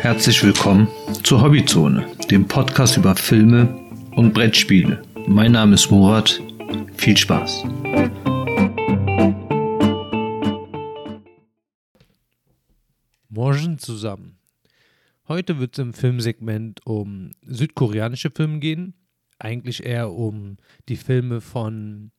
Herzlich willkommen zur Hobbyzone, dem Podcast über Filme und Brettspiele. Mein Name ist Murat. Viel Spaß. Morgen zusammen. Heute wird es im Filmsegment um südkoreanische Filme gehen. Eigentlich eher um die Filme von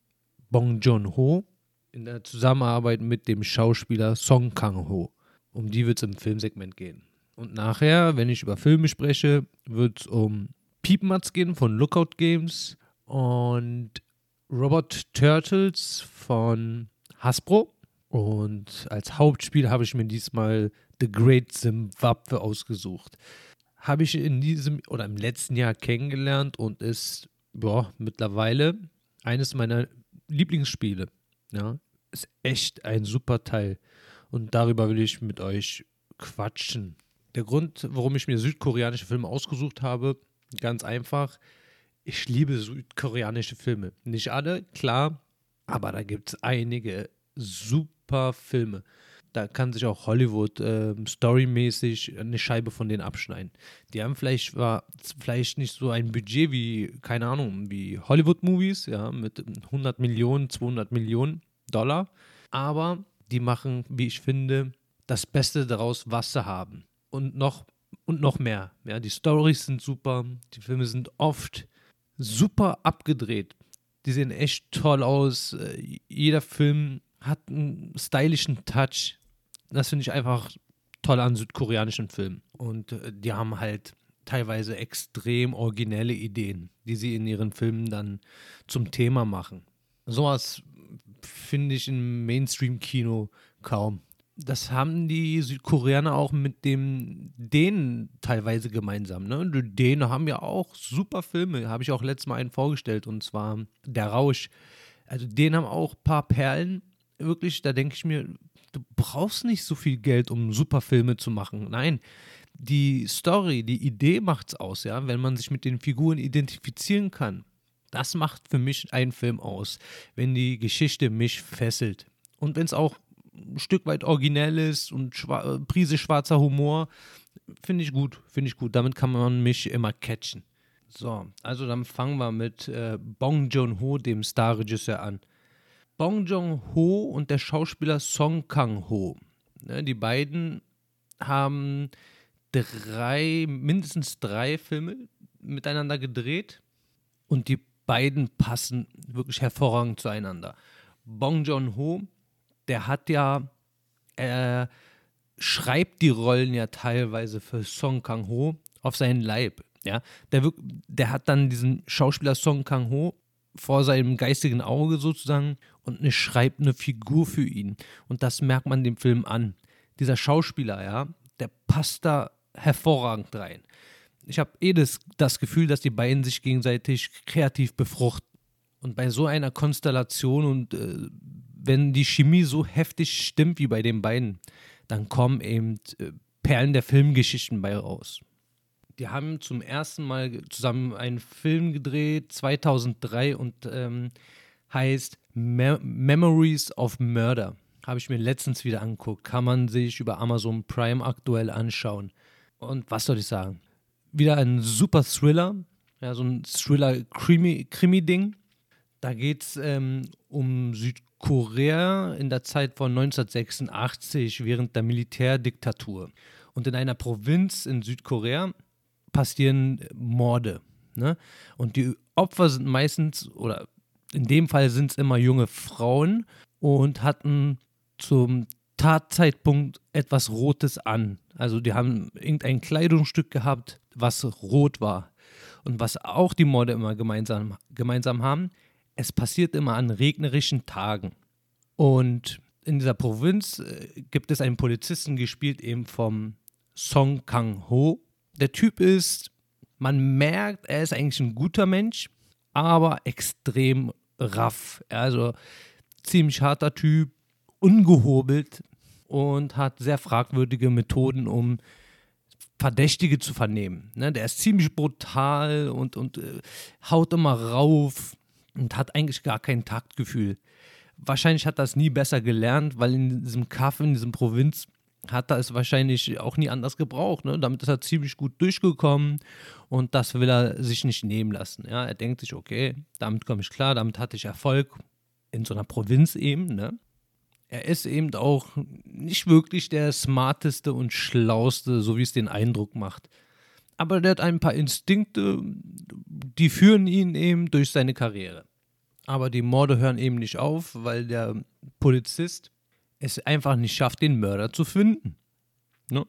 Bong Joon-ho in der Zusammenarbeit mit dem Schauspieler Song Kang-ho. Um die wird es im Filmsegment gehen. Und nachher, wenn ich über Filme spreche, wird es um Piepmatz gehen von Lookout Games und Robot Turtles von Hasbro. Und als Hauptspiel habe ich mir diesmal The Great Zimbabwe ausgesucht. Habe ich in diesem oder im letzten Jahr kennengelernt und ist boah, mittlerweile eines meiner Lieblingsspiele. Ja, ist echt ein super Teil. Und darüber will ich mit euch quatschen. Der Grund, warum ich mir südkoreanische Filme ausgesucht habe, ganz einfach. Ich liebe südkoreanische Filme. Nicht alle, klar, aber da gibt es einige super Filme. Da kann sich auch Hollywood äh, storymäßig eine Scheibe von denen abschneiden. Die haben vielleicht, war, vielleicht nicht so ein Budget wie, keine Ahnung, wie Hollywood-Movies, ja, mit 100 Millionen, 200 Millionen Dollar. Aber die machen, wie ich finde, das Beste daraus, was sie haben. Und noch, und noch mehr. Ja, die Stories sind super, die Filme sind oft super abgedreht. Die sehen echt toll aus. Äh, jeder Film hat einen stylischen Touch. Das finde ich einfach toll an südkoreanischen Filmen. Und äh, die haben halt teilweise extrem originelle Ideen, die sie in ihren Filmen dann zum Thema machen. Sowas finde ich im Mainstream-Kino kaum. Das haben die Südkoreaner auch mit dem Dänen teilweise gemeinsam. Ne? Die Dänen haben ja auch super Filme, habe ich auch letztes Mal einen vorgestellt, und zwar Der Rausch. Also Dänen haben auch ein paar Perlen. Wirklich, da denke ich mir, du brauchst nicht so viel Geld, um super Filme zu machen. Nein, die Story, die Idee macht's aus, ja, wenn man sich mit den Figuren identifizieren kann. Das macht für mich einen Film aus, wenn die Geschichte mich fesselt. Und wenn es auch Stück weit originell ist und schwa äh, Prise schwarzer Humor, finde ich gut, finde ich gut. Damit kann man mich immer catchen. So, also dann fangen wir mit äh, Bong Joon-ho, dem Starregisseur, an. Bong Joon-ho und der Schauspieler Song Kang-ho. Ne, die beiden haben drei, mindestens drei Filme miteinander gedreht und die beiden passen wirklich hervorragend zueinander. Bong Joon-ho, der hat ja, er schreibt die Rollen ja teilweise für Song Kang-ho auf seinen Leib. Ja, der, der hat dann diesen Schauspieler Song Kang-ho vor seinem geistigen Auge sozusagen und eine schreibt eine Figur für ihn. Und das merkt man dem Film an. Dieser Schauspieler, ja, der passt da hervorragend rein ich habe eh das, das Gefühl, dass die beiden sich gegenseitig kreativ befruchten. Und bei so einer Konstellation und äh, wenn die Chemie so heftig stimmt wie bei den beiden, dann kommen eben äh, Perlen der Filmgeschichten bei raus. Die haben zum ersten Mal zusammen einen Film gedreht, 2003, und ähm, heißt Me Memories of Murder. Habe ich mir letztens wieder angeguckt. Kann man sich über Amazon Prime aktuell anschauen. Und was soll ich sagen? wieder ein super Thriller, ja, so ein Thriller-Krimi-Ding. Da geht es ähm, um Südkorea in der Zeit von 1986 während der Militärdiktatur. Und in einer Provinz in Südkorea passieren Morde. Ne? Und die Opfer sind meistens, oder in dem Fall sind es immer junge Frauen und hatten zum Tatzeitpunkt etwas Rotes an. Also die haben irgendein Kleidungsstück gehabt, was rot war. Und was auch die Morde immer gemeinsam, gemeinsam haben, es passiert immer an regnerischen Tagen. Und in dieser Provinz äh, gibt es einen Polizisten, gespielt eben vom Song Kang-ho. Der Typ ist, man merkt, er ist eigentlich ein guter Mensch, aber extrem raff. Also ziemlich harter Typ, ungehobelt und hat sehr fragwürdige Methoden, um Verdächtige zu vernehmen. Ne? Der ist ziemlich brutal und, und äh, haut immer rauf und hat eigentlich gar kein Taktgefühl. Wahrscheinlich hat er das nie besser gelernt, weil in diesem Kaff, in diesem Provinz, hat er es wahrscheinlich auch nie anders gebraucht. Ne? Damit ist er ziemlich gut durchgekommen und das will er sich nicht nehmen lassen. Ja? Er denkt sich, okay, damit komme ich klar, damit hatte ich Erfolg in so einer Provinz eben. Ne? Er ist eben auch nicht wirklich der smarteste und schlauste, so wie es den Eindruck macht. Aber der hat ein paar Instinkte, die führen ihn eben durch seine Karriere. Aber die Morde hören eben nicht auf, weil der Polizist es einfach nicht schafft, den Mörder zu finden. Ne?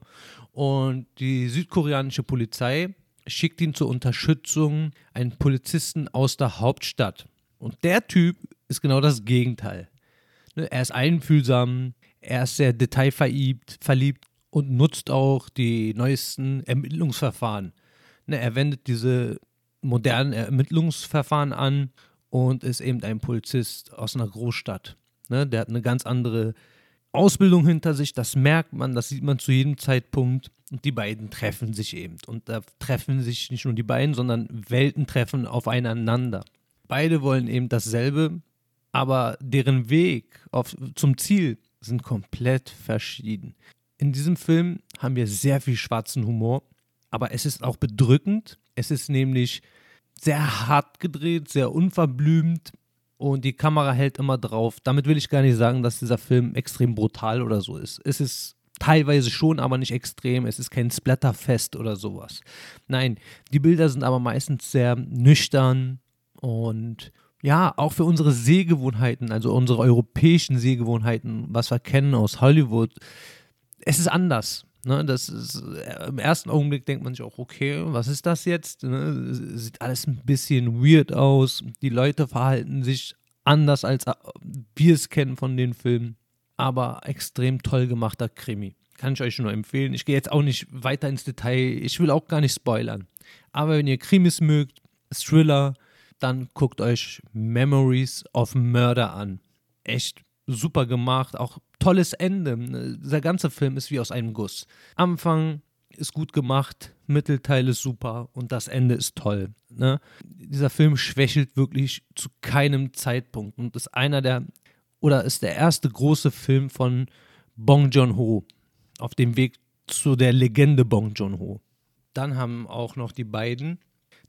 Und die südkoreanische Polizei schickt ihn zur Unterstützung einen Polizisten aus der Hauptstadt. Und der Typ ist genau das Gegenteil. Ne? Er ist einfühlsam, er ist sehr detailverliebt verliebt und nutzt auch die neuesten Ermittlungsverfahren. Ne? Er wendet diese modernen Ermittlungsverfahren an und ist eben ein Polizist aus einer Großstadt. Ne? Der hat eine ganz andere Ausbildung hinter sich, das merkt man, das sieht man zu jedem Zeitpunkt. Und die beiden treffen sich eben. Und da treffen sich nicht nur die beiden, sondern Welten treffen aufeinander. Beide wollen eben dasselbe, aber deren Weg auf, zum Ziel sind komplett verschieden. In diesem Film haben wir sehr viel schwarzen Humor, aber es ist auch bedrückend. Es ist nämlich sehr hart gedreht, sehr unverblümt und die Kamera hält immer drauf. Damit will ich gar nicht sagen, dass dieser Film extrem brutal oder so ist. Es ist teilweise schon, aber nicht extrem. Es ist kein Splatterfest oder sowas. Nein, die Bilder sind aber meistens sehr nüchtern und ja, auch für unsere Sehgewohnheiten, also unsere europäischen Sehgewohnheiten, was wir kennen aus Hollywood, es ist anders. Ne, das ist, äh, Im ersten Augenblick denkt man sich auch, okay, was ist das jetzt? Ne, sieht alles ein bisschen weird aus. Die Leute verhalten sich anders, als äh, wir es kennen von den Filmen. Aber extrem toll gemachter Krimi. Kann ich euch nur empfehlen. Ich gehe jetzt auch nicht weiter ins Detail. Ich will auch gar nicht spoilern. Aber wenn ihr Krimis mögt, Thriller, dann guckt euch Memories of Murder an. Echt super gemacht, auch tolles Ende. Der ganze Film ist wie aus einem Guss. Anfang ist gut gemacht, Mittelteil ist super und das Ende ist toll. Ne? Dieser Film schwächelt wirklich zu keinem Zeitpunkt und ist einer der oder ist der erste große Film von Bong Joon-ho auf dem Weg zu der Legende Bong Joon-ho. Dann haben auch noch die beiden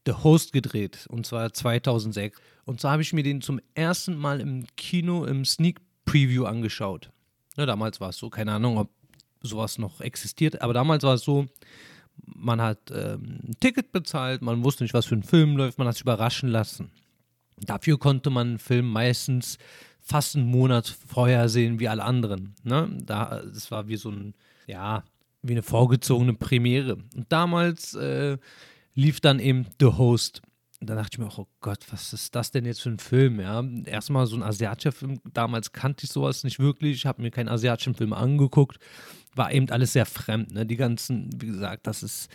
The Host gedreht und zwar 2006 und zwar habe ich mir den zum ersten Mal im Kino im Sneak Preview angeschaut. Ja, damals war es so, keine Ahnung, ob sowas noch existiert, aber damals war es so, man hat ähm, ein Ticket bezahlt, man wusste nicht, was für ein Film läuft, man hat sich überraschen lassen. Dafür konnte man einen Film meistens fast einen Monat vorher sehen wie alle anderen. Ne? Da, das war wie so ein, ja, wie eine vorgezogene Premiere. Und damals äh, lief dann eben The Host da dachte ich mir auch, oh Gott, was ist das denn jetzt für ein Film? Ja, erstmal so ein asiatischer Film. Damals kannte ich sowas nicht wirklich. Ich habe mir keinen asiatischen Film angeguckt. War eben alles sehr fremd. Ne? Die ganzen, wie gesagt, das ist,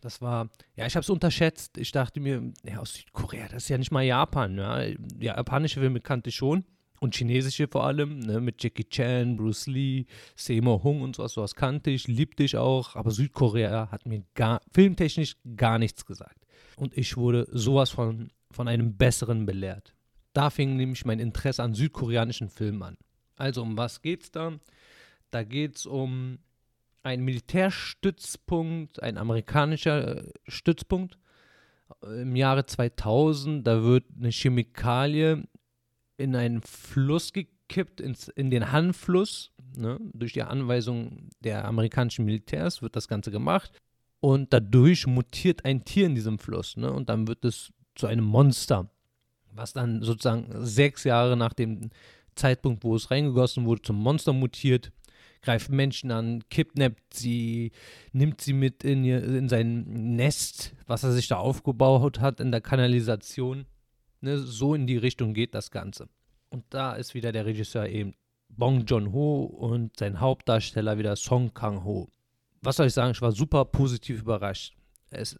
das war, ja, ich habe es unterschätzt. Ich dachte mir, ja, aus Südkorea, das ist ja nicht mal Japan. Ja, ja japanische Filme kannte ich schon. Und chinesische vor allem, ne, mit Jackie Chan, Bruce Lee, Seymour Hung und sowas, sowas kannte ich, liebte ich auch. Aber Südkorea hat mir gar, filmtechnisch gar nichts gesagt und ich wurde sowas von, von einem Besseren belehrt. Da fing nämlich mein Interesse an südkoreanischen Filmen an. Also um was geht's da? Da geht es um einen Militärstützpunkt, ein amerikanischer äh, Stützpunkt im Jahre 2000. Da wird eine Chemikalie in einen Fluss gekippt, ins, in den Han-Fluss. Ne? Durch die Anweisung der amerikanischen Militärs wird das Ganze gemacht und dadurch mutiert ein Tier in diesem Fluss. Ne? Und dann wird es zu einem Monster, was dann sozusagen sechs Jahre nach dem Zeitpunkt, wo es reingegossen wurde, zum Monster mutiert, greift Menschen an, kidnappt sie, nimmt sie mit in, ihr, in sein Nest, was er sich da aufgebaut hat in der Kanalisation. Ne? So in die Richtung geht das Ganze. Und da ist wieder der Regisseur eben Bong Joon-ho und sein Hauptdarsteller wieder Song Kang-ho was soll ich sagen, ich war super positiv überrascht. Es,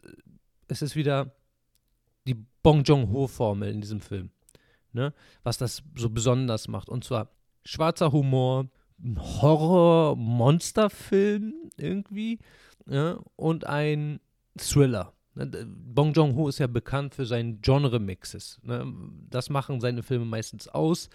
es ist wieder die Bong Joon-ho-Formel in diesem Film, ne? was das so besonders macht. Und zwar schwarzer Humor, Horror-Monster-Film irgendwie ja? und ein Thriller. Ne? Bong Joon-ho ist ja bekannt für seine Genre-Mixes. Ne? Das machen seine Filme meistens aus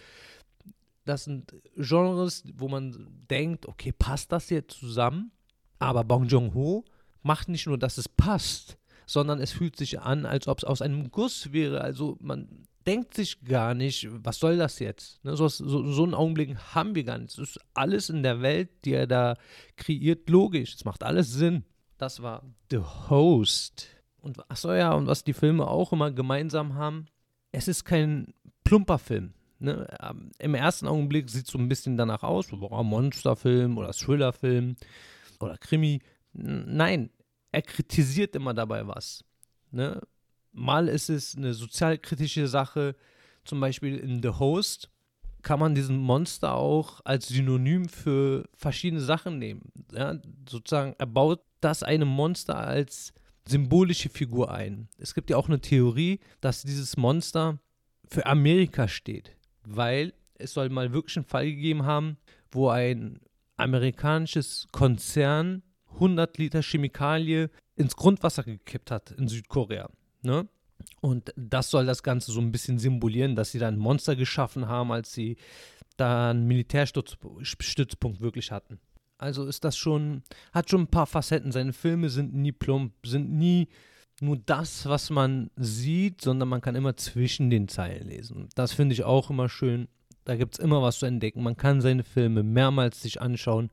das sind Genres, wo man denkt, okay, passt das jetzt zusammen? Aber Bong Joon-ho macht nicht nur, dass es passt, sondern es fühlt sich an, als ob es aus einem Guss wäre. Also man denkt sich gar nicht, was soll das jetzt? Ne, so, so, so einen Augenblick haben wir gar nicht. Es ist alles in der Welt, die er da kreiert, logisch. Es macht alles Sinn. Das war The Host. Und achso ja, und was die Filme auch immer gemeinsam haben, es ist kein plumper Film. Ne? Ähm, Im ersten Augenblick sieht es so ein bisschen danach aus, ein Monsterfilm oder Thrillerfilm oder Krimi. Nein, er kritisiert immer dabei was. Ne? Mal ist es eine sozialkritische Sache, zum Beispiel in The Host kann man diesen Monster auch als Synonym für verschiedene Sachen nehmen. Ja? Sozusagen, er baut das eine Monster als symbolische Figur ein. Es gibt ja auch eine Theorie, dass dieses Monster für Amerika steht, weil es soll mal wirklich einen Fall gegeben haben, wo ein amerikanisches Konzern 100 Liter Chemikalie ins Grundwasser gekippt hat in Südkorea. Ne? Und das soll das Ganze so ein bisschen symbolieren, dass sie da ein Monster geschaffen haben, als sie da einen Militärstützpunkt wirklich hatten. Also ist das schon, hat schon ein paar Facetten. Seine Filme sind nie plump, sind nie nur das, was man sieht, sondern man kann immer zwischen den Zeilen lesen. Das finde ich auch immer schön. Da gibt es immer was zu entdecken. Man kann seine Filme mehrmals sich anschauen,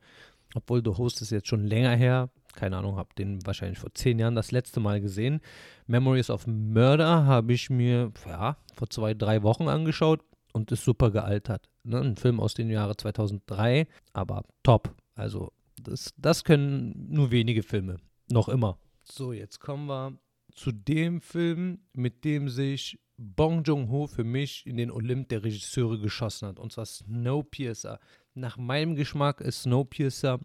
obwohl The Host ist jetzt schon länger her. Keine Ahnung, habe den wahrscheinlich vor zehn Jahren das letzte Mal gesehen. Memories of Murder habe ich mir ja, vor zwei, drei Wochen angeschaut und ist super gealtert. Ne? Ein Film aus dem Jahre 2003, aber top. Also das, das können nur wenige Filme. Noch immer. So, jetzt kommen wir zu dem Film, mit dem sich Bong Joon-ho für mich in den Olymp der Regisseure geschossen hat. Und zwar Snowpiercer. Nach meinem Geschmack ist Snowpiercer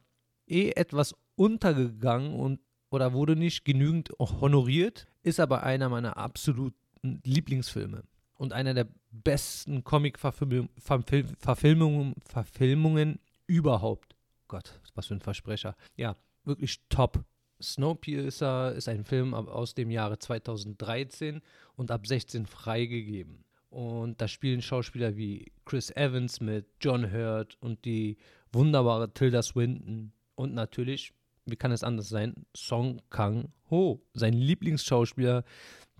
eh etwas untergegangen und oder wurde nicht genügend honoriert, ist aber einer meiner absoluten Lieblingsfilme und einer der besten Comic-Verfilmungen Verfilmungen überhaupt. Gott, was für ein Versprecher. Ja, wirklich top. Snowpiercer ist ein Film aus dem Jahre 2013 und ab 16 freigegeben. Und da spielen Schauspieler wie Chris Evans mit, John Hurt und die wunderbare Tilda Swinton. Und natürlich, wie kann es anders sein, Song Kang-ho, sein Lieblingsschauspieler,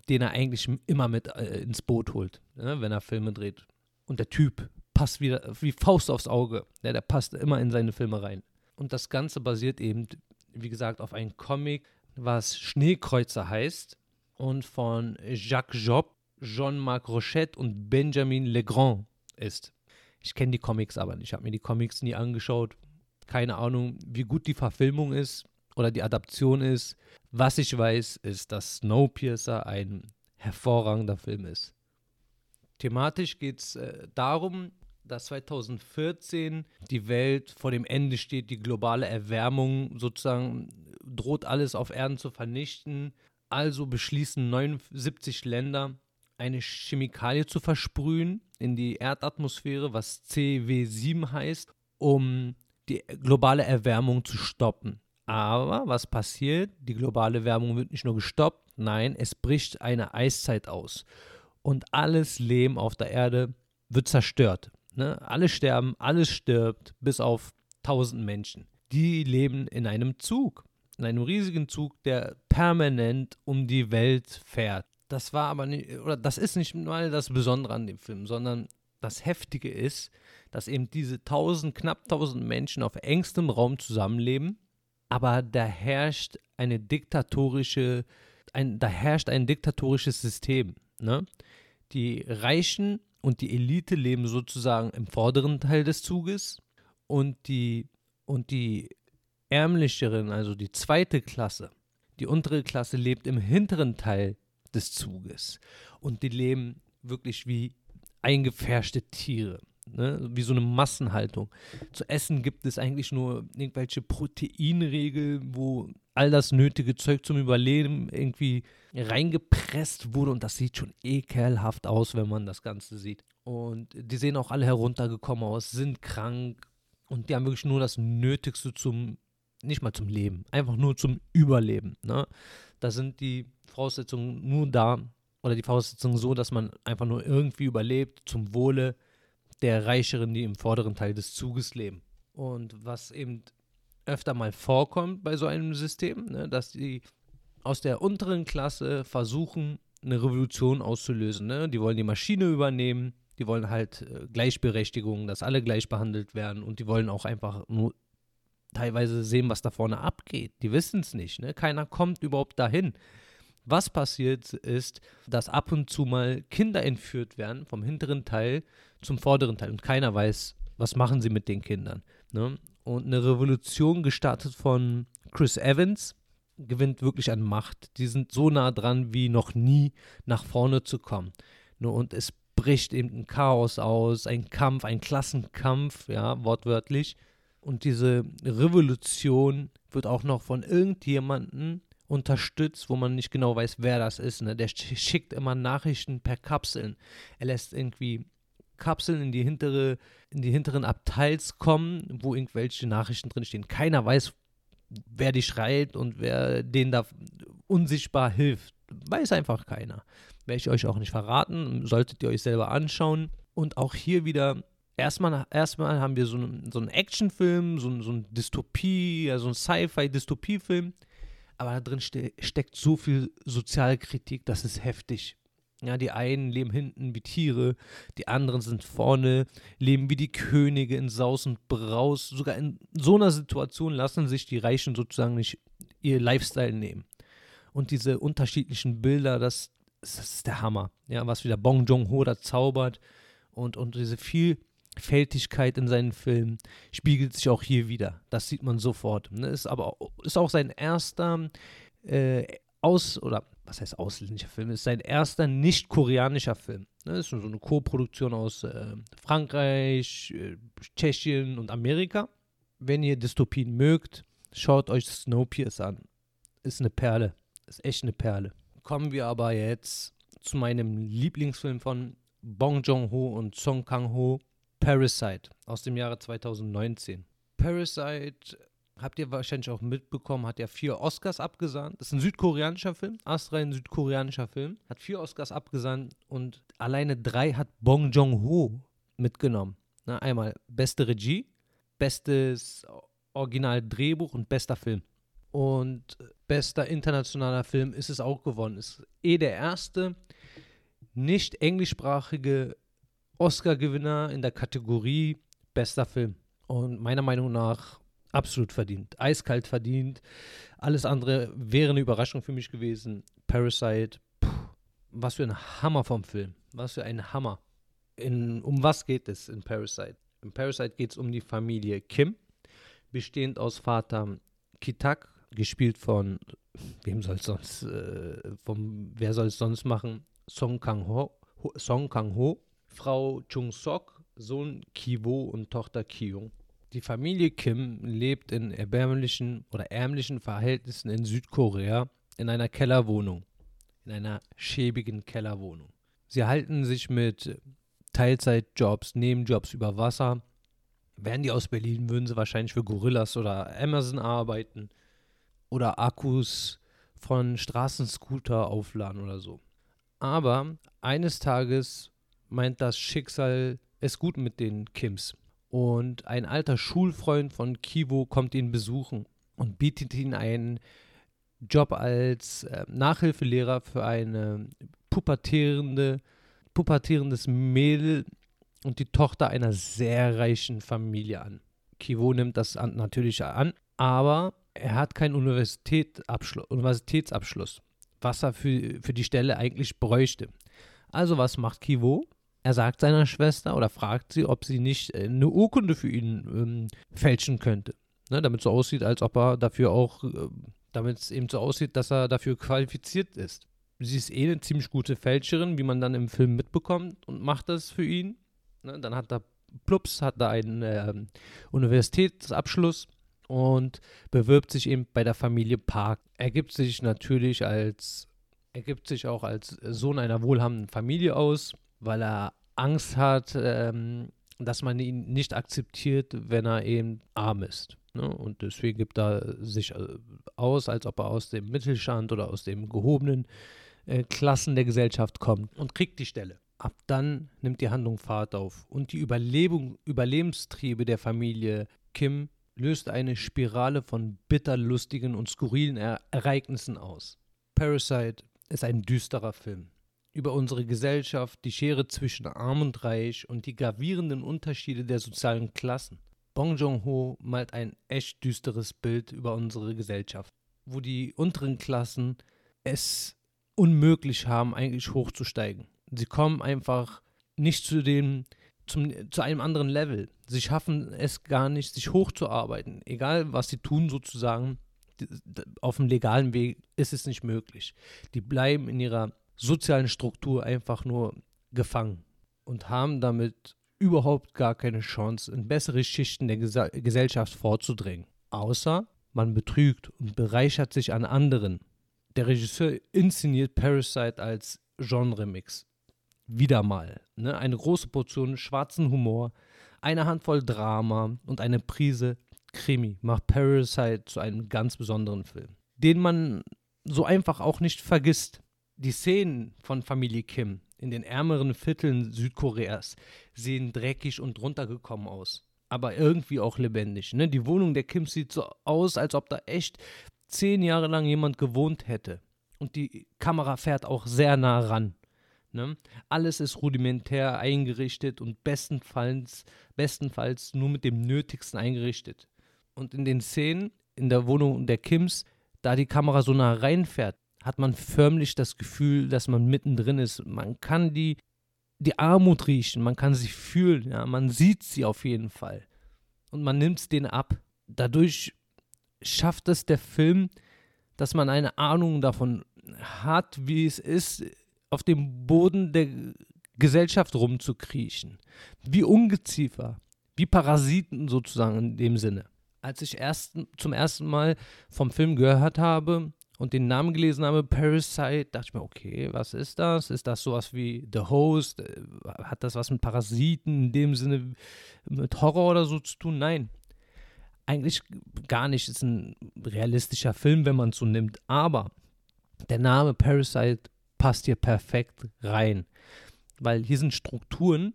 den er eigentlich immer mit äh, ins Boot holt, ne, wenn er Filme dreht. Und der Typ passt wieder wie Faust aufs Auge. Ja, der passt immer in seine Filme rein. Und das Ganze basiert eben, wie gesagt, auf einem Comic, was Schneekreuzer heißt und von Jacques Job, Jean-Marc Rochette und Benjamin Legrand ist. Ich kenne die Comics aber nicht. Ich habe mir die Comics nie angeschaut. Keine Ahnung, wie gut die Verfilmung ist oder die Adaption ist. Was ich weiß, ist, dass Snowpiercer ein hervorragender Film ist. Thematisch geht es äh, darum, dass 2014 die Welt vor dem Ende steht, die globale Erwärmung sozusagen droht alles auf Erden zu vernichten. Also beschließen 79 Länder, eine Chemikalie zu versprühen in die Erdatmosphäre, was CW7 heißt, um die globale Erwärmung zu stoppen. Aber was passiert? Die globale Erwärmung wird nicht nur gestoppt, nein, es bricht eine Eiszeit aus. Und alles Leben auf der Erde wird zerstört. Ne? Alle sterben, alles stirbt, bis auf tausend Menschen. Die leben in einem Zug, in einem riesigen Zug, der permanent um die Welt fährt. Das war aber nicht, oder das ist nicht mal das Besondere an dem Film, sondern das Heftige ist, dass eben diese tausend, knapp tausend Menschen auf engstem Raum zusammenleben, aber da herrscht eine diktatorische, ein, da herrscht ein diktatorisches System. Ne? Die Reichen und die Elite leben sozusagen im vorderen Teil des Zuges und die, und die ärmlicheren, also die zweite Klasse, die untere Klasse lebt im hinteren Teil des Zuges und die leben wirklich wie eingefärschte Tiere. Ne? wie so eine Massenhaltung. Zu essen gibt es eigentlich nur irgendwelche Proteinregeln, wo all das nötige Zeug zum Überleben irgendwie reingepresst wurde und das sieht schon ekelhaft aus, wenn man das Ganze sieht. Und die sehen auch alle heruntergekommen aus, sind krank und die haben wirklich nur das Nötigste zum, nicht mal zum Leben, einfach nur zum Überleben. Ne? Da sind die Voraussetzungen nur da oder die Voraussetzungen so, dass man einfach nur irgendwie überlebt zum Wohle der Reicheren, die im vorderen Teil des Zuges leben. Und was eben öfter mal vorkommt bei so einem System, ne, dass die aus der unteren Klasse versuchen, eine Revolution auszulösen. Ne? Die wollen die Maschine übernehmen, die wollen halt äh, Gleichberechtigung, dass alle gleich behandelt werden und die wollen auch einfach nur teilweise sehen, was da vorne abgeht. Die wissen es nicht. Ne? Keiner kommt überhaupt dahin. Was passiert ist, dass ab und zu mal Kinder entführt werden vom hinteren Teil zum vorderen Teil und keiner weiß, was machen sie mit den Kindern. Ne? Und eine Revolution gestartet von Chris Evans gewinnt wirklich an Macht. Die sind so nah dran, wie noch nie nach vorne zu kommen. Ne? Und es bricht eben ein Chaos aus, ein Kampf, ein Klassenkampf, ja, wortwörtlich. Und diese Revolution wird auch noch von irgendjemandem unterstützt, wo man nicht genau weiß, wer das ist. Ne? Der schickt immer Nachrichten per Kapseln. Er lässt irgendwie Kapseln in die, hintere, in die hinteren Abteils kommen, wo irgendwelche Nachrichten drinstehen. Keiner weiß, wer die schreit und wer denen da unsichtbar hilft. Weiß einfach keiner. Werde ich euch auch nicht verraten, solltet ihr euch selber anschauen. Und auch hier wieder, erstmal, erstmal haben wir so einen, so einen Actionfilm, so, so eine Dystopie, also ein Sci-Fi-Dystopie-Film. Aber da drin ste steckt so viel Sozialkritik, das ist heftig. Ja, die einen leben hinten wie Tiere, die anderen sind vorne, leben wie die Könige in Saus und Braus. Sogar in so einer Situation lassen sich die Reichen sozusagen nicht ihr Lifestyle nehmen. Und diese unterschiedlichen Bilder, das, das ist der Hammer. Ja, was wieder Bong Joon-ho da zaubert und, und diese Vielfältigkeit in seinen Filmen spiegelt sich auch hier wieder. Das sieht man sofort. Ne? Ist aber ist auch sein erster äh, aus oder was heißt ausländischer Film, ist sein erster nicht-koreanischer Film. Das ne, ist so eine Co-Produktion aus äh, Frankreich, äh, Tschechien und Amerika. Wenn ihr Dystopien mögt, schaut euch Snowpiercer an. Ist eine Perle. Ist echt eine Perle. Kommen wir aber jetzt zu meinem Lieblingsfilm von Bong Joon-ho und Song Kang-ho, Parasite aus dem Jahre 2019. Parasite habt ihr wahrscheinlich auch mitbekommen, hat ja vier Oscars abgesandt. Das ist ein südkoreanischer Film, astrein südkoreanischer Film. Hat vier Oscars abgesandt und alleine drei hat Bong Joon-ho mitgenommen. Na, einmal beste Regie, bestes Original-Drehbuch und bester Film. Und bester internationaler Film ist es auch geworden. Ist eh der erste nicht englischsprachige Oscar-Gewinner in der Kategorie bester Film. Und meiner Meinung nach absolut verdient. Eiskalt verdient. Alles andere wäre eine Überraschung für mich gewesen. Parasite, puh, was für ein Hammer vom Film. Was für ein Hammer. In, um was geht es in Parasite? In Parasite geht es um die Familie Kim, bestehend aus Vater Kitak, gespielt von, wem soll es sonst, äh, vom, wer soll es sonst machen? Song Kang-ho, Song Kang-ho, Frau Chung-sok, Sohn Kiwo und Tochter Kyung. Die Familie Kim lebt in erbärmlichen oder ärmlichen Verhältnissen in Südkorea in einer Kellerwohnung, in einer schäbigen Kellerwohnung. Sie halten sich mit Teilzeitjobs, Nebenjobs über Wasser. Wären die aus Berlin, würden sie wahrscheinlich für Gorillas oder Amazon arbeiten oder Akkus von Straßenscooter aufladen oder so. Aber eines Tages meint das Schicksal es gut mit den Kims. Und ein alter Schulfreund von Kivo kommt ihn besuchen und bietet ihm einen Job als äh, Nachhilfelehrer für eine pubertierende, pubertierendes Mädel und die Tochter einer sehr reichen Familie an. Kivo nimmt das an, natürlich an, aber er hat keinen Universitätsabschluss, was er für, für die Stelle eigentlich bräuchte. Also was macht Kivo? Er sagt seiner Schwester oder fragt sie, ob sie nicht äh, eine Urkunde für ihn ähm, fälschen könnte. Ne, damit so aussieht, als ob er dafür auch, äh, damit es eben so aussieht, dass er dafür qualifiziert ist. Sie ist eh eine ziemlich gute Fälscherin, wie man dann im Film mitbekommt, und macht das für ihn. Ne, dann hat er Plups, hat er einen äh, Universitätsabschluss und bewirbt sich eben bei der Familie Park. Er gibt sich natürlich als, er gibt sich auch als Sohn einer wohlhabenden Familie aus weil er Angst hat, ähm, dass man ihn nicht akzeptiert, wenn er eben arm ist. Ne? Und deswegen gibt er sich äh, aus, als ob er aus dem Mittelstand oder aus den gehobenen äh, Klassen der Gesellschaft kommt und kriegt die Stelle. Ab dann nimmt die Handlung Fahrt auf und die Überlebung, Überlebenstriebe der Familie Kim löst eine Spirale von bitterlustigen und skurrilen er Ereignissen aus. Parasite ist ein düsterer Film über unsere Gesellschaft, die Schere zwischen Arm und Reich und die gravierenden Unterschiede der sozialen Klassen. Bong Joon-ho malt ein echt düsteres Bild über unsere Gesellschaft, wo die unteren Klassen es unmöglich haben, eigentlich hochzusteigen. Sie kommen einfach nicht zu dem, zum, zu einem anderen Level. Sie schaffen es gar nicht, sich hochzuarbeiten. Egal, was sie tun, sozusagen, auf dem legalen Weg ist es nicht möglich. Die bleiben in ihrer sozialen Struktur einfach nur gefangen und haben damit überhaupt gar keine Chance, in bessere Schichten der Gesa Gesellschaft vorzudringen. Außer man betrügt und bereichert sich an anderen. Der Regisseur inszeniert Parasite als Genre-Mix. Wieder mal. Ne? Eine große Portion schwarzen Humor, eine Handvoll Drama und eine Prise Krimi macht Parasite zu einem ganz besonderen Film, den man so einfach auch nicht vergisst. Die Szenen von Familie Kim in den ärmeren Vierteln Südkoreas sehen dreckig und runtergekommen aus. Aber irgendwie auch lebendig. Ne? Die Wohnung der Kims sieht so aus, als ob da echt zehn Jahre lang jemand gewohnt hätte. Und die Kamera fährt auch sehr nah ran. Ne? Alles ist rudimentär eingerichtet und bestenfalls, bestenfalls nur mit dem Nötigsten eingerichtet. Und in den Szenen in der Wohnung der Kims, da die Kamera so nah reinfährt, hat man förmlich das Gefühl, dass man mittendrin ist. Man kann die, die Armut riechen, man kann sie fühlen, ja, man sieht sie auf jeden Fall. Und man nimmt es denen ab. Dadurch schafft es der Film, dass man eine Ahnung davon hat, wie es ist, auf dem Boden der Gesellschaft rumzukriechen. Wie Ungeziefer, wie Parasiten sozusagen in dem Sinne. Als ich erst, zum ersten Mal vom Film gehört habe, und den Namen gelesen habe, Parasite, dachte ich mir, okay, was ist das? Ist das sowas wie The Host? Äh, hat das was mit Parasiten in dem Sinne mit Horror oder so zu tun? Nein. Eigentlich gar nicht. Ist ein realistischer Film, wenn man es so nimmt. Aber der Name Parasite passt hier perfekt rein. Weil hier sind Strukturen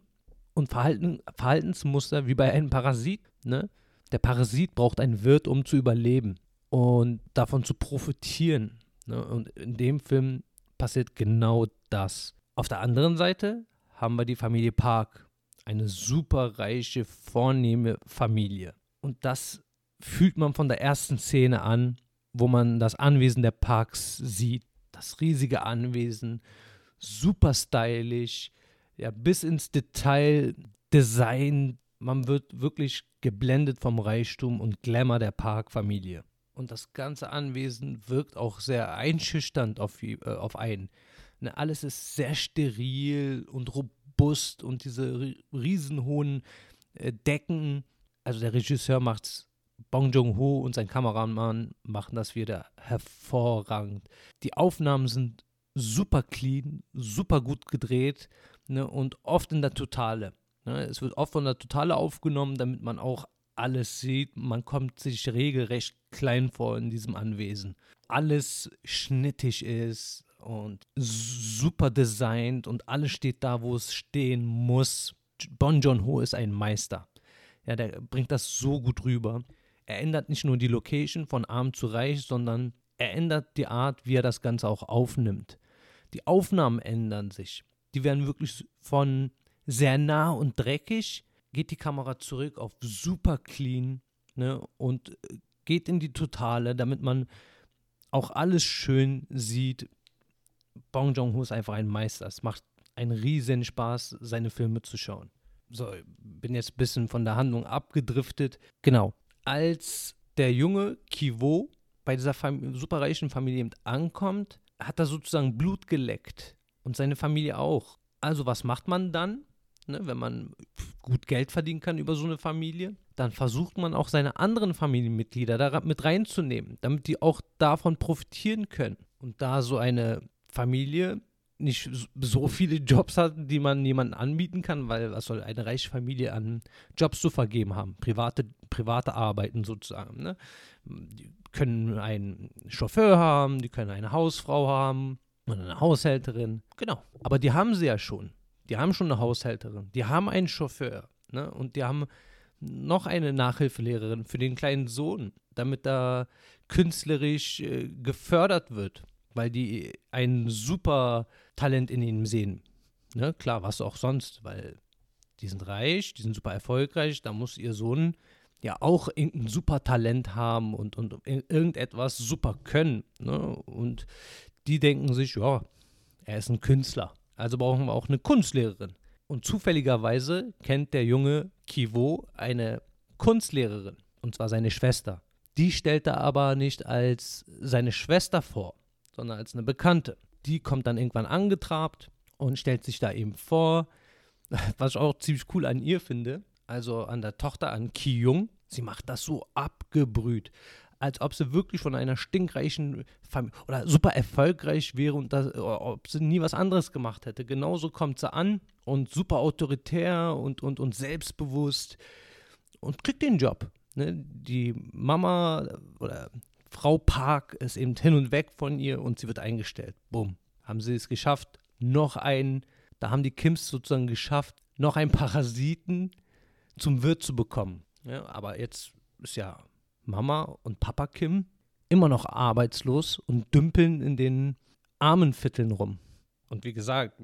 und Verhalten, Verhaltensmuster wie bei einem Parasit. Ne? Der Parasit braucht einen Wirt, um zu überleben und davon zu profitieren. Ne? Und in dem Film passiert genau das. Auf der anderen Seite haben wir die Familie Park, eine super reiche, vornehme Familie. Und das fühlt man von der ersten Szene an, wo man das Anwesen der Parks sieht. Das riesige Anwesen, super stylisch, ja, bis ins Detail Design. Man wird wirklich geblendet vom Reichtum und Glamour der Park-Familie. Und das ganze Anwesen wirkt auch sehr einschüchternd auf, äh, auf einen. Ne, alles ist sehr steril und robust und diese riesenhohen äh, Decken. Also der Regisseur macht's, Bong Joon-ho und sein Kameramann machen das wieder hervorragend. Die Aufnahmen sind super clean, super gut gedreht ne, und oft in der Totale. Ne. Es wird oft von der Totale aufgenommen, damit man auch alles sieht. Man kommt sich regelrecht klein vor in diesem Anwesen. Alles schnittig ist und super designt und alles steht da, wo es stehen muss. Bon John Ho ist ein Meister. Ja, der bringt das so gut rüber. Er ändert nicht nur die Location von arm zu reich, sondern er ändert die Art, wie er das Ganze auch aufnimmt. Die Aufnahmen ändern sich. Die werden wirklich von sehr nah und dreckig geht die Kamera zurück auf super clean ne, und geht in die Totale, damit man auch alles schön sieht. Bong Joon-ho ist einfach ein Meister. Es macht einen riesen Spaß, seine Filme zu schauen. So, bin jetzt ein bisschen von der Handlung abgedriftet. Genau. Als der junge Kivo bei dieser Fam superreichen Familie ankommt, hat er sozusagen Blut geleckt. Und seine Familie auch. Also, was macht man dann? Ne, wenn man gut Geld verdienen kann über so eine Familie, dann versucht man auch seine anderen Familienmitglieder da mit reinzunehmen, damit die auch davon profitieren können. Und da so eine Familie nicht so viele Jobs hat, die man jemandem anbieten kann, weil was soll eine reiche Familie an Jobs zu vergeben haben? Private, private Arbeiten sozusagen. Ne? Die können einen Chauffeur haben, die können eine Hausfrau haben und eine Haushälterin. Genau. Aber die haben sie ja schon die haben schon eine Haushälterin, die haben einen Chauffeur ne? und die haben noch eine Nachhilfelehrerin für den kleinen Sohn, damit er künstlerisch äh, gefördert wird, weil die ein super Talent in ihm sehen. Ne? Klar, was auch sonst, weil die sind reich, die sind super erfolgreich, da muss ihr Sohn ja auch irgendein super Talent haben und, und irgendetwas super können. Ne? Und die denken sich, ja, er ist ein Künstler, also brauchen wir auch eine Kunstlehrerin. Und zufälligerweise kennt der junge Kivo eine Kunstlehrerin, und zwar seine Schwester. Die stellt er aber nicht als seine Schwester vor, sondern als eine Bekannte. Die kommt dann irgendwann angetrabt und stellt sich da eben vor, was ich auch ziemlich cool an ihr finde, also an der Tochter, an Ki Jung. Sie macht das so abgebrüht, als ob sie wirklich von einer stinkreichen Familie oder super erfolgreich wäre und das, ob sie nie was anderes gemacht hätte. Genauso kommt sie an und super autoritär und, und, und selbstbewusst und kriegt den Job. Ne? Die Mama oder Frau Park ist eben hin und weg von ihr und sie wird eingestellt. Bumm. Haben sie es geschafft, noch ein, da haben die Kims sozusagen geschafft, noch einen Parasiten zum Wirt zu bekommen. Ja, aber jetzt ist ja Mama und Papa Kim immer noch arbeitslos und dümpeln in den armen Vierteln rum. Und wie gesagt,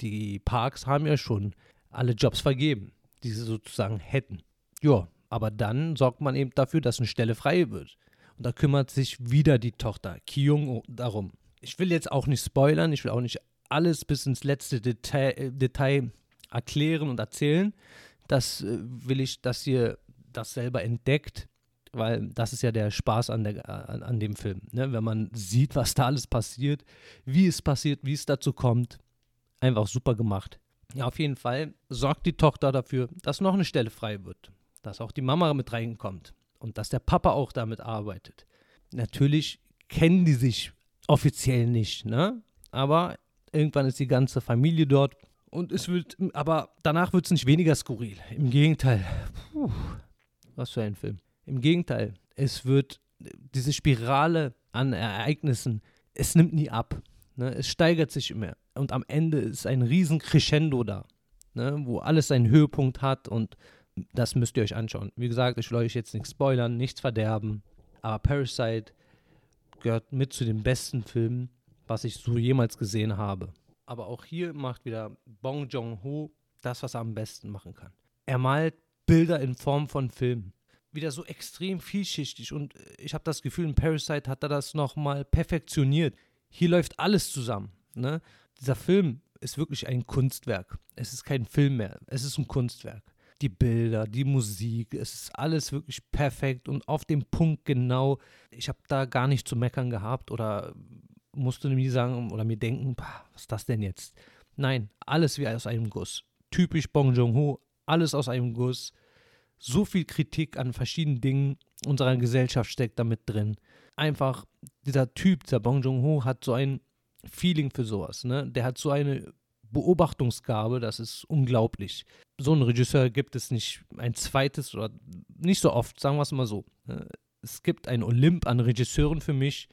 die Parks haben ja schon alle Jobs vergeben, die sie sozusagen hätten. Ja, aber dann sorgt man eben dafür, dass eine Stelle frei wird. Und da kümmert sich wieder die Tochter Kyung darum. Ich will jetzt auch nicht spoilern, ich will auch nicht alles bis ins letzte Detail, äh, Detail erklären und erzählen. Das äh, will ich, dass ihr das selber entdeckt, weil das ist ja der Spaß an, der, an, an dem Film. Ne? Wenn man sieht, was da alles passiert, wie es passiert, wie es dazu kommt. Einfach super gemacht. Ja, auf jeden Fall sorgt die Tochter dafür, dass noch eine Stelle frei wird. Dass auch die Mama mit reinkommt und dass der Papa auch damit arbeitet. Natürlich kennen die sich offiziell nicht, ne? Aber Irgendwann ist die ganze Familie dort. Und es wird, aber danach wird es nicht weniger skurril. Im Gegenteil. Puh, was für ein Film. Im Gegenteil, es wird diese Spirale an Ereignissen, es nimmt nie ab. Ne? Es steigert sich immer. Und am Ende ist ein riesen Crescendo da, ne? wo alles seinen Höhepunkt hat und das müsst ihr euch anschauen. Wie gesagt, ich will euch jetzt nichts spoilern, nichts verderben, aber Parasite gehört mit zu den besten Filmen was ich so jemals gesehen habe. Aber auch hier macht wieder Bong Joon-ho das, was er am besten machen kann. Er malt Bilder in Form von Filmen. Wieder so extrem vielschichtig und ich habe das Gefühl, in Parasite hat er das nochmal perfektioniert. Hier läuft alles zusammen. Ne? Dieser Film ist wirklich ein Kunstwerk. Es ist kein Film mehr, es ist ein Kunstwerk. Die Bilder, die Musik, es ist alles wirklich perfekt und auf dem Punkt genau. Ich habe da gar nicht zu meckern gehabt oder musste mir sagen oder mir denken, was ist das denn jetzt? Nein, alles wie aus einem Guss. Typisch Bong Joon-ho, alles aus einem Guss. So viel Kritik an verschiedenen Dingen unserer Gesellschaft steckt damit drin. Einfach dieser Typ, dieser Bong Joon-ho, hat so ein Feeling für sowas. Ne? Der hat so eine Beobachtungsgabe, das ist unglaublich. So einen Regisseur gibt es nicht ein zweites oder nicht so oft, sagen wir es mal so. Ne? Es gibt ein Olymp an Regisseuren für mich,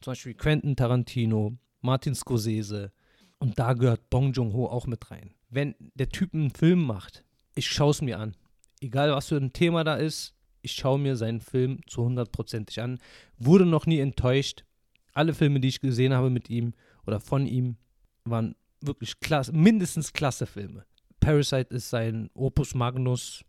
zum Beispiel Quentin Tarantino, Martin Scorsese. Und da gehört Bong Joon-ho auch mit rein. Wenn der Typ einen Film macht, ich schaue es mir an. Egal, was für ein Thema da ist, ich schaue mir seinen Film zu hundertprozentig an. Wurde noch nie enttäuscht. Alle Filme, die ich gesehen habe mit ihm oder von ihm, waren wirklich klasse, mindestens klasse Filme. Parasite ist sein Opus Magnus.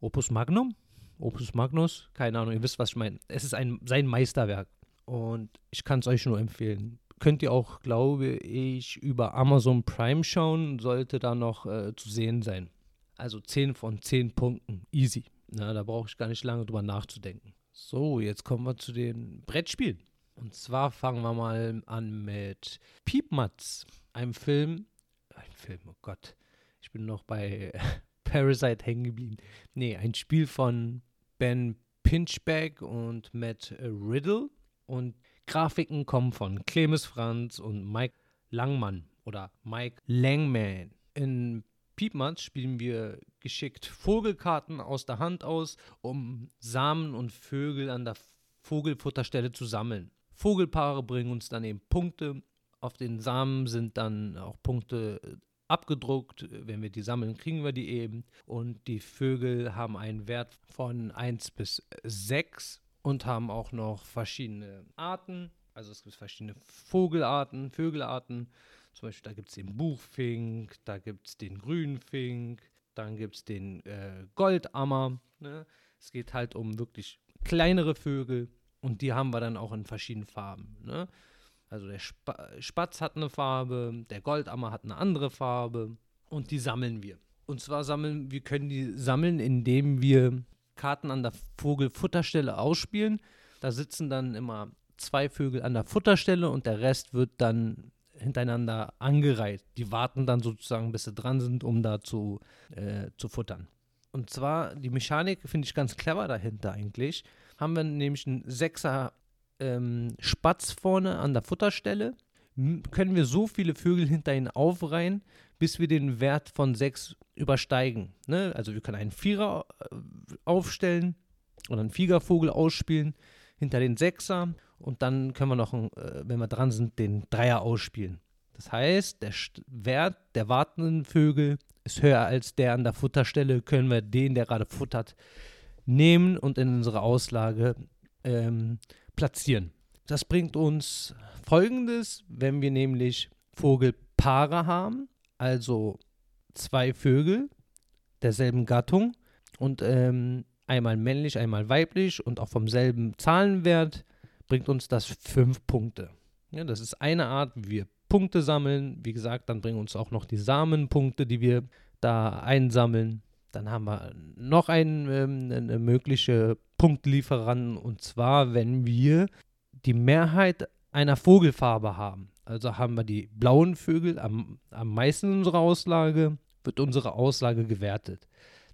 Opus Magnum? Opus Magnus? Keine Ahnung, ihr wisst, was ich meine. Es ist ein, sein Meisterwerk. Und ich kann es euch nur empfehlen. Könnt ihr auch, glaube ich, über Amazon Prime schauen, sollte da noch äh, zu sehen sein. Also 10 von 10 Punkten. Easy. Na, da brauche ich gar nicht lange drüber nachzudenken. So, jetzt kommen wir zu den Brettspielen. Und zwar fangen wir mal an mit Piepmatz, einem Film. Ein Film, oh Gott. Ich bin noch bei Parasite hängen geblieben. Nee, ein Spiel von Ben Pinchback und Matt Riddle. Und Grafiken kommen von Clemens Franz und Mike Langmann oder Mike Langman. In Piepmatz spielen wir geschickt Vogelkarten aus der Hand aus, um Samen und Vögel an der Vogelfutterstelle zu sammeln. Vogelpaare bringen uns dann eben Punkte. Auf den Samen sind dann auch Punkte abgedruckt. Wenn wir die sammeln, kriegen wir die eben. Und die Vögel haben einen Wert von 1 bis 6 und haben auch noch verschiedene Arten. Also es gibt verschiedene Vogelarten, Vögelarten. Zum Beispiel, da gibt es den Buchfink, da gibt es den Grünfink, dann gibt es den äh, Goldammer. Ne? Es geht halt um wirklich kleinere Vögel und die haben wir dann auch in verschiedenen Farben. Ne? Also der Spatz hat eine Farbe, der Goldammer hat eine andere Farbe und die sammeln wir. Und zwar sammeln, wir können die sammeln, indem wir Karten an der Vogelfutterstelle ausspielen. Da sitzen dann immer zwei Vögel an der Futterstelle und der Rest wird dann hintereinander angereiht. Die warten dann sozusagen, bis sie dran sind, um da zu, äh, zu futtern. Und zwar, die Mechanik finde ich ganz clever dahinter eigentlich. Haben wir nämlich einen Sechser ähm, Spatz vorne an der Futterstelle. Können wir so viele Vögel hinter ihnen aufreihen, bis wir den Wert von 6 übersteigen. Ne? Also wir können einen Vierer äh, aufstellen oder einen Fliegervogel ausspielen hinter den Sechser und dann können wir noch, äh, wenn wir dran sind, den Dreier ausspielen. Das heißt, der Wert der wartenden Vögel ist höher als der an der Futterstelle, können wir den, der gerade futtert, nehmen und in unsere Auslage ähm, platzieren. Das bringt uns folgendes, wenn wir nämlich Vogelpaare haben, also zwei Vögel derselben Gattung und ähm, einmal männlich, einmal weiblich und auch vom selben Zahlenwert, bringt uns das fünf Punkte. Ja, das ist eine Art, wie wir Punkte sammeln. Wie gesagt, dann bringen uns auch noch die Samenpunkte, die wir da einsammeln. Dann haben wir noch einen, ähm, eine mögliche Punktlieferanten und zwar, wenn wir die Mehrheit einer Vogelfarbe haben. Also haben wir die blauen Vögel am, am meisten in unserer Auslage, wird unsere Auslage gewertet.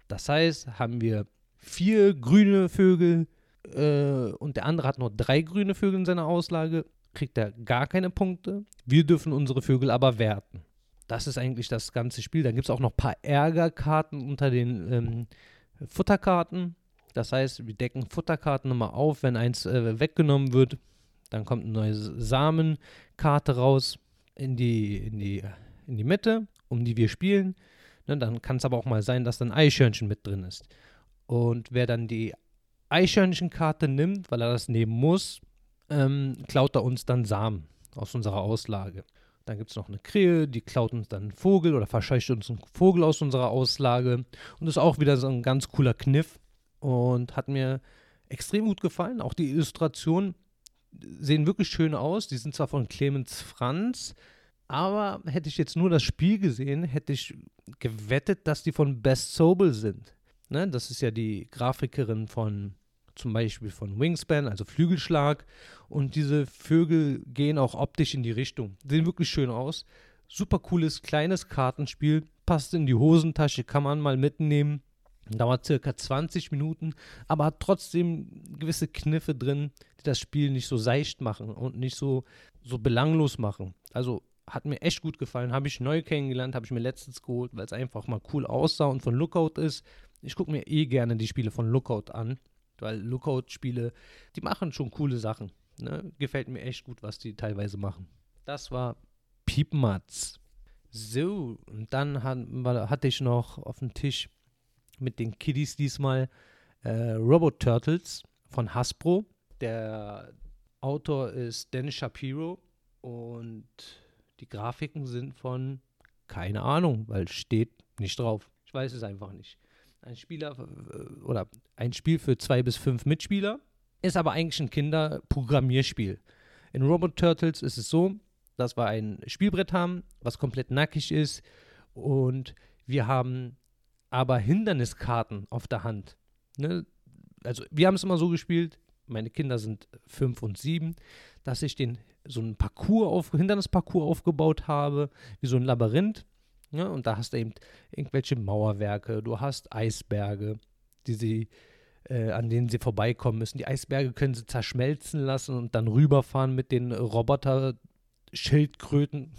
Das heißt, haben wir vier grüne Vögel äh, und der andere hat nur drei grüne Vögel in seiner Auslage, kriegt er gar keine Punkte. Wir dürfen unsere Vögel aber werten. Das ist eigentlich das ganze Spiel. Dann gibt es auch noch ein paar Ärgerkarten unter den ähm, Futterkarten. Das heißt, wir decken Futterkarten nochmal auf, wenn eins äh, weggenommen wird. Dann kommt eine neue Samenkarte raus in die, in die, in die Mitte, um die wir spielen. Ne, dann kann es aber auch mal sein, dass dann Eichhörnchen mit drin ist. Und wer dann die Eichhörnchenkarte nimmt, weil er das nehmen muss, ähm, klaut er uns dann Samen aus unserer Auslage. Dann gibt es noch eine Krähe, die klaut uns dann einen Vogel oder verscheucht uns einen Vogel aus unserer Auslage. Und das ist auch wieder so ein ganz cooler Kniff und hat mir extrem gut gefallen. Auch die Illustrationen sehen wirklich schön aus. Die sind zwar von Clemens Franz, aber hätte ich jetzt nur das Spiel gesehen, hätte ich gewettet, dass die von Best Sobel sind. Ne? Das ist ja die Grafikerin von zum Beispiel von Wingspan, also Flügelschlag. Und diese Vögel gehen auch optisch in die Richtung. Sehen wirklich schön aus. Super cooles, kleines Kartenspiel. Passt in die Hosentasche, kann man mal mitnehmen. Dauert circa 20 Minuten, aber hat trotzdem gewisse Kniffe drin, die das Spiel nicht so seicht machen und nicht so, so belanglos machen. Also hat mir echt gut gefallen. Habe ich neu kennengelernt, habe ich mir letztens geholt, weil es einfach mal cool aussah und von Lookout ist. Ich gucke mir eh gerne die Spiele von Lookout an weil Lookout-Spiele, die machen schon coole Sachen. Ne? Gefällt mir echt gut, was die teilweise machen. Das war Piepmatz. So, und dann hat, hatte ich noch auf dem Tisch mit den Kiddies diesmal äh, Robot Turtles von Hasbro. Der Autor ist Dennis Shapiro und die Grafiken sind von keine Ahnung, weil steht nicht drauf. Ich weiß es einfach nicht ein Spieler äh, oder ein Spiel für zwei bis fünf Mitspieler, ist aber eigentlich ein Kinderprogrammierspiel. In Robot Turtles ist es so, dass wir ein Spielbrett haben, was komplett nackig ist und wir haben aber Hinderniskarten auf der Hand. Ne? Also wir haben es immer so gespielt, meine Kinder sind fünf und sieben, dass ich den so einen Parcours auf, Hindernisparcours aufgebaut habe, wie so ein Labyrinth ja, ne? und da hast du eben irgendwelche Mauerwerke, du hast Eisberge, die sie, äh, an denen sie vorbeikommen müssen. Die Eisberge können sie zerschmelzen lassen und dann rüberfahren mit den Roboter-Schildkröten.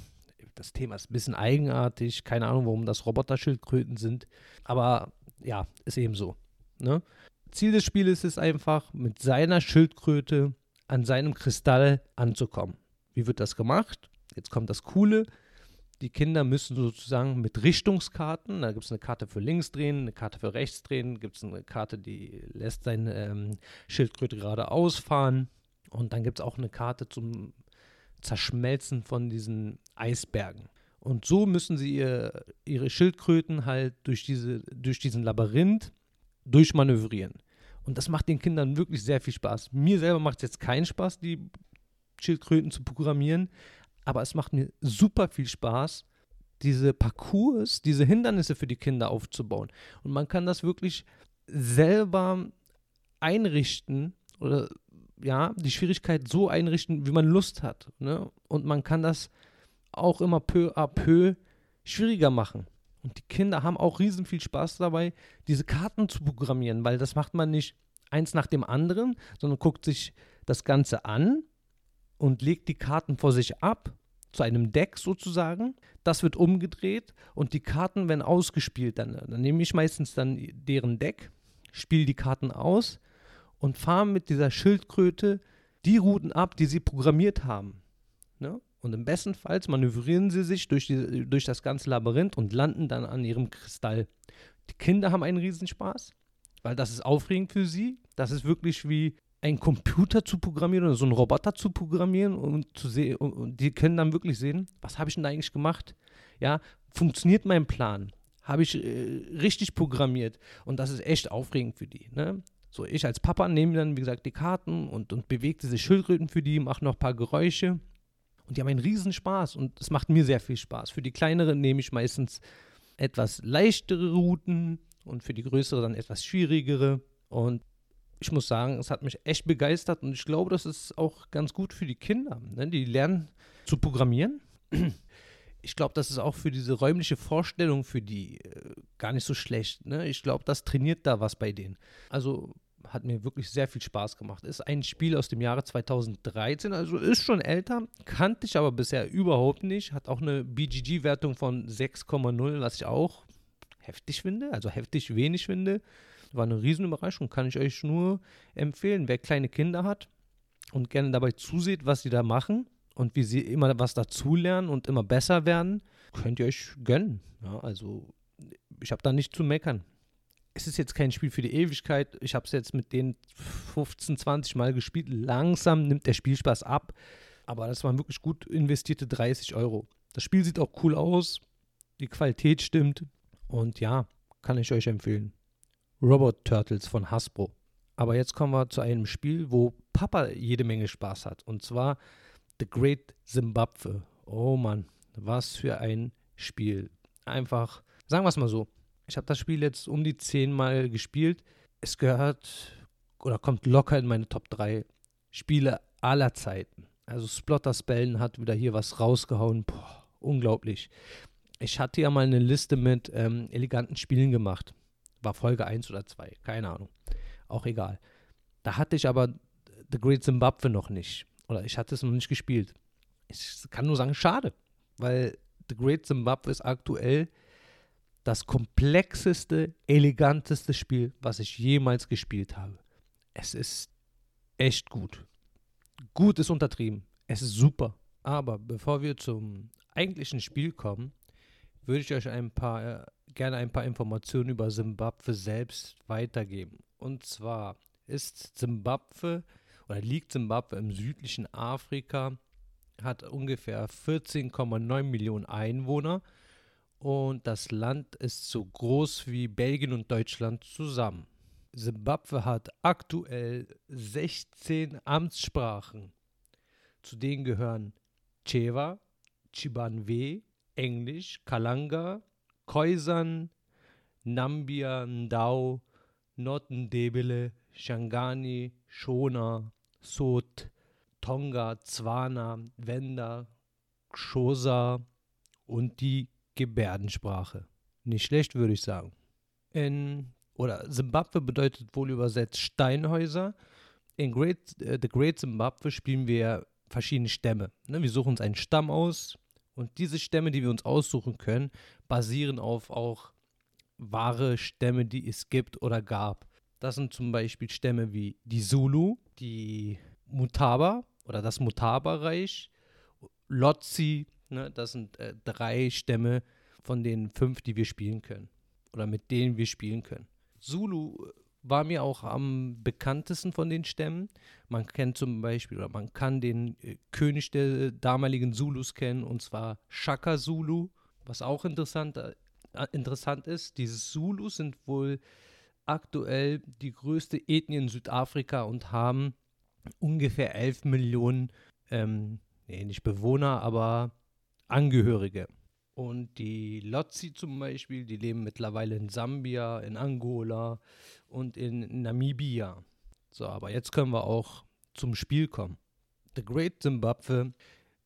Das Thema ist ein bisschen eigenartig. Keine Ahnung, warum das Roboter-Schildkröten sind. Aber ja, ist eben so. Ne? Ziel des Spieles ist einfach, mit seiner Schildkröte an seinem Kristall anzukommen. Wie wird das gemacht? Jetzt kommt das Coole Die Kinder müssen sozusagen mit Richtungskarten, da gibt es eine Karte für links drehen, eine Karte für rechts drehen, gibt es eine Karte, die lässt seine ähm, Schildkröte geradeaus fahren. Und dann gibt es auch eine Karte zum Zerschmelzen von diesen Eisbergen. Und so müssen sie ihr, ihre Schildkröten halt durch, diese, durch diesen Labyrinth durchmanövrieren. Und das macht den Kindern wirklich sehr viel Spaß. Mir selber macht es jetzt keinen Spaß, die Schildkröten zu programmieren, aber es macht mir super viel Spaß, diese Parcours, diese Hindernisse für die Kinder aufzubauen. Und man kann das wirklich selber einrichten oder ja, die Schwierigkeit so einrichten, wie man Lust hat. Ne? Und man kann das auch immer peu à peu schwieriger machen. Und die Kinder haben auch riesen viel Spaß dabei, diese Karten zu programmieren, weil das macht man nicht eins nach dem anderen, sondern guckt sich das Ganze an und legt die Karten vor sich ab, zu einem Deck sozusagen. Das wird umgedreht und die Karten werden ausgespielt. Dann, dann nehme ich meistens dann deren Deck, spiele die Karten aus und fahre mit dieser Schildkröte die Routen ab, die sie programmiert haben. Ne? Und im besten Fall manövrieren sie sich durch, die, durch das ganze Labyrinth und landen dann an ihrem Kristall. Die Kinder haben einen Riesenspaß, weil das ist aufregend für sie. Das ist wirklich wie einen Computer zu programmieren oder so einen Roboter zu programmieren und zu sehen, und die können dann wirklich sehen, was habe ich denn eigentlich gemacht? Ja, funktioniert mein Plan? Habe ich äh, richtig programmiert? Und das ist echt aufregend für die. Ne? So, ich als Papa nehme dann, wie gesagt, die Karten und, und bewege diese Schildkröten für die, mache noch ein paar Geräusche. Und die haben einen riesen Spaß und es macht mir sehr viel Spaß. Für die kleineren nehme ich meistens etwas leichtere Routen und für die größere dann etwas schwierigere. Und ich muss sagen, es hat mich echt begeistert und ich glaube, das ist auch ganz gut für die Kinder. Ne? Die lernen zu programmieren. Ich glaube, das ist auch für diese räumliche Vorstellung für die äh, gar nicht so schlecht. Ne? Ich glaube, das trainiert da was bei denen. Also hat mir wirklich sehr viel Spaß gemacht. Ist ein Spiel aus dem Jahre 2013, also ist schon älter, kannte ich aber bisher überhaupt nicht. Hat auch eine BGG-Wertung von 6,0, was ich auch heftig finde, also heftig wenig finde. War eine Riesenüberraschung, kann ich euch nur empfehlen. Wer kleine Kinder hat und gerne dabei zusieht, was sie da machen und wie sie immer was dazulernen und immer besser werden, könnt ihr euch gönnen. Ja, also ich habe da nicht zu meckern es ist jetzt kein Spiel für die Ewigkeit. Ich habe es jetzt mit den 15, 20 Mal gespielt. Langsam nimmt der Spielspaß ab. Aber das waren wirklich gut investierte 30 Euro. Das Spiel sieht auch cool aus. Die Qualität stimmt. Und ja, kann ich euch empfehlen. Robot Turtles von Hasbro. Aber jetzt kommen wir zu einem Spiel, wo Papa jede Menge Spaß hat. Und zwar The Great Zimbabwe. Oh Mann, was für ein Spiel. Einfach, sagen wir es mal so, ich habe das Spiel jetzt um die zehnmal gespielt. Es gehört oder kommt locker in meine Top 3 Spiele aller Zeiten. Also Splotter Spellen hat wieder hier was rausgehauen. Boah, unglaublich. Ich hatte ja mal eine Liste mit ähm, eleganten Spielen gemacht. War Folge 1 oder 2, keine Ahnung. Auch egal. Da hatte ich aber The Great Zimbabwe noch nicht. Oder ich hatte es noch nicht gespielt. Ich kann nur sagen, schade. Weil The Great Zimbabwe ist aktuell das komplexeste, eleganteste Spiel, was ich jemals gespielt habe. Es ist echt gut. Gut ist untertrieben. Es ist super. Aber bevor wir zum eigentlichen Spiel kommen, würde ich euch ein paar, gerne ein paar Informationen über Simbabwe selbst weitergeben. Und zwar ist Simbabwe oder liegt Simbabwe im südlichen Afrika, hat ungefähr 14,9 Millionen Einwohner und das Land ist so groß wie Belgien und Deutschland zusammen. Simbabwe hat aktuell 16 Amtssprachen. Zu denen gehören Chewa, Chibanwe, Englisch, Kalanga, Khoisan, Nambia, Ndau, Notendebele, Shangani, Shona, Sot, Tonga, Zwana, Wenda, Xhosa und die Gebärdensprache. Nicht schlecht, würde ich sagen. In, oder Zimbabwe bedeutet wohl übersetzt Steinhäuser. In Great, äh, The Great Zimbabwe spielen wir verschiedene Stämme. Ne? Wir suchen uns einen Stamm aus und diese Stämme, die wir uns aussuchen können, basieren auf auch wahre Stämme, die es gibt oder gab. Das sind zum Beispiel Stämme wie die Zulu, die Mutaba oder das Mutaba-Reich, Lotzi, Ne? Das sind äh, drei Stämme von den fünf, die wir spielen können. Oder mit denen wir spielen können. Zulu war mir auch am bekanntesten von den Stämmen. Man kennt zum Beispiel, oder man kann den äh, König der damaligen Zulus kennen, und zwar Shaka Zulu, was auch interessant, äh, interessant ist. Die Zulus sind wohl aktuell die größte Ethnie in Südafrika und haben ungefähr 11 Millionen, ähm, nee, nicht Bewohner, aber Angehörige. Und die Lotzi zum Beispiel, die leben mittlerweile in Sambia, in Angola und in Namibia. So, aber jetzt können wir auch zum Spiel kommen. The Great Zimbabwe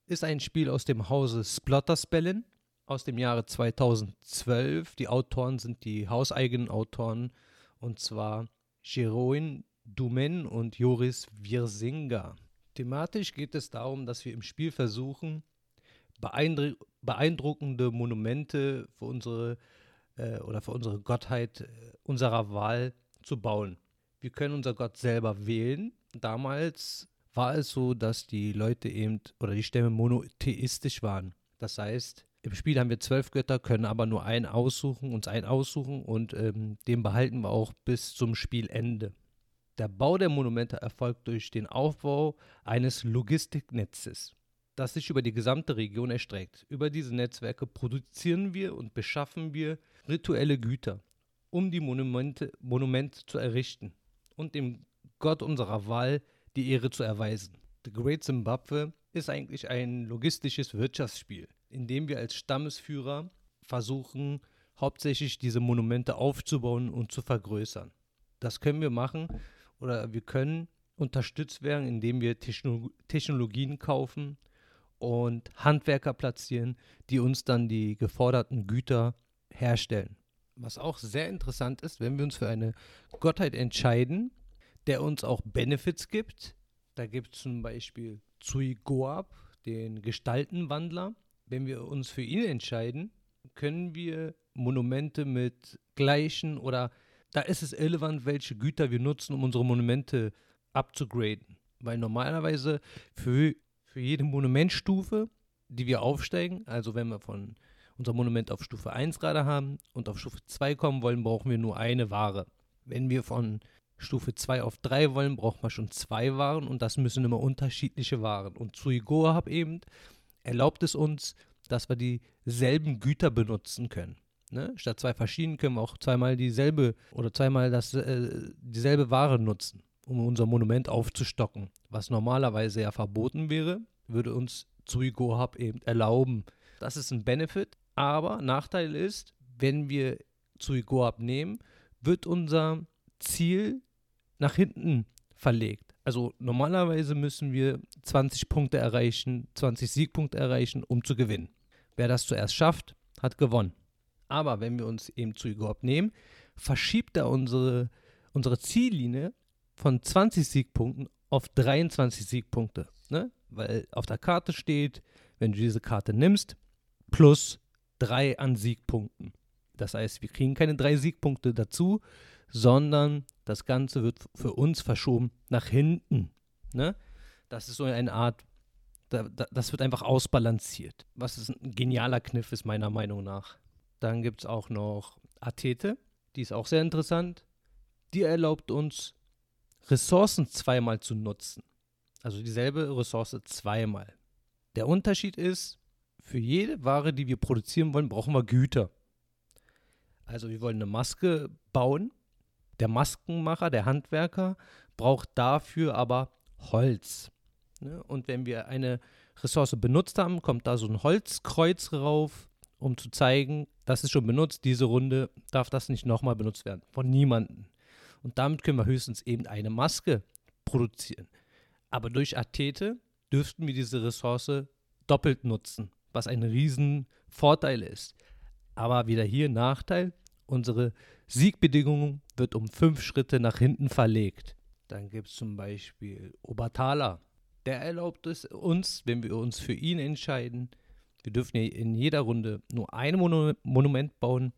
ist ein Spiel aus dem Hause Splotterspellen aus dem Jahre 2012. Die Autoren sind die hauseigenen Autoren und zwar Jeroen Dumen und Joris Wirsinga. Thematisch geht es darum, dass wir im Spiel versuchen, beeindruckende Monumente für unsere äh, oder für unsere Gottheit äh, unserer Wahl zu bauen. Wir können unser Gott selber wählen. Damals war es so, dass die Leute eben oder die Stämme monotheistisch waren. Das heißt, im Spiel haben wir zwölf Götter, können aber nur einen aussuchen, uns einen aussuchen und ähm, den behalten wir auch bis zum Spielende. Der Bau der Monumente erfolgt durch den Aufbau eines Logistiknetzes das sich über die gesamte Region erstreckt. Über diese Netzwerke produzieren wir und beschaffen wir rituelle Güter, um die Monumente, Monumente zu errichten und dem Gott unserer Wahl die Ehre zu erweisen. The Great Zimbabwe ist eigentlich ein logistisches Wirtschaftsspiel, in dem wir als Stammesführer versuchen, hauptsächlich diese Monumente aufzubauen und zu vergrößern. Das können wir machen oder wir können unterstützt werden, indem wir Technologien kaufen, und Handwerker platzieren, die uns dann die geforderten Güter herstellen. Was auch sehr interessant ist, wenn wir uns für eine Gottheit entscheiden, der uns auch Benefits gibt. Da gibt es zum Beispiel Tsui Goab, den Gestaltenwandler. Wenn wir uns für ihn entscheiden, können wir Monumente mit gleichen oder da ist es irrelevant, welche Güter wir nutzen, um unsere Monumente abzugraden. Weil normalerweise für für jede Monumentstufe, die wir aufsteigen, also wenn wir von unser Monument auf Stufe 1 gerade haben und auf Stufe 2 kommen wollen, brauchen wir nur eine Ware. Wenn wir von Stufe 2 auf 3 wollen, braucht man schon zwei Waren und das müssen immer unterschiedliche Waren. Und Suigoa eben erlaubt es uns, dass wir dieselben Güter benutzen können. Ne? Statt zwei verschiedenen können wir auch zweimal dieselbe oder zweimal das, äh, dieselbe Ware nutzen um unser Monument aufzustocken. Was normalerweise ja verboten wäre, würde uns Zuigo Hub eben erlauben. Das ist ein Benefit, aber Nachteil ist, wenn wir Zuigo Hub nehmen, wird unser Ziel nach hinten verlegt. Also normalerweise müssen wir 20 Punkte erreichen, 20 Siegpunkte erreichen, um zu gewinnen. Wer das zuerst schafft, hat gewonnen. Aber wenn wir uns eben Zuigo Hub nehmen, verschiebt er unsere, unsere Ziellinie von 20 Siegpunkten auf 23 Siegpunkte. Ne? Weil auf der Karte steht, wenn du diese Karte nimmst, plus 3 an Siegpunkten. Das heißt, wir kriegen keine drei Siegpunkte dazu, sondern das Ganze wird für uns verschoben nach hinten. Ne? Das ist so eine Art, da, da, das wird einfach ausbalanciert. Was ist ein genialer Kniff ist meiner Meinung nach. Dann gibt es auch noch Athete, die ist auch sehr interessant. Die erlaubt uns Ressourcen zweimal zu nutzen. Also dieselbe Ressource zweimal. Der Unterschied ist, für jede Ware, die wir produzieren wollen, brauchen wir Güter. Also wir wollen eine Maske bauen. Der Maskenmacher, der Handwerker, braucht dafür aber Holz. Ne? Und wenn wir eine Ressource benutzt haben, kommt da so ein Holzkreuz rauf, um zu zeigen, das ist schon benutzt, diese Runde darf das nicht nochmal benutzt werden. Von niemandem. Und damit können wir höchstens eben eine Maske produzieren. Aber durch Athete dürften wir diese Ressource doppelt nutzen, was ein Riesenvorteil ist. Aber wieder hier Nachteil, unsere Siegbedingung wird um fünf Schritte nach hinten verlegt. Dann gibt es zum Beispiel Obatala. Der erlaubt es uns, wenn wir uns für ihn entscheiden, wir dürfen in jeder Runde nur ein Monument bauen,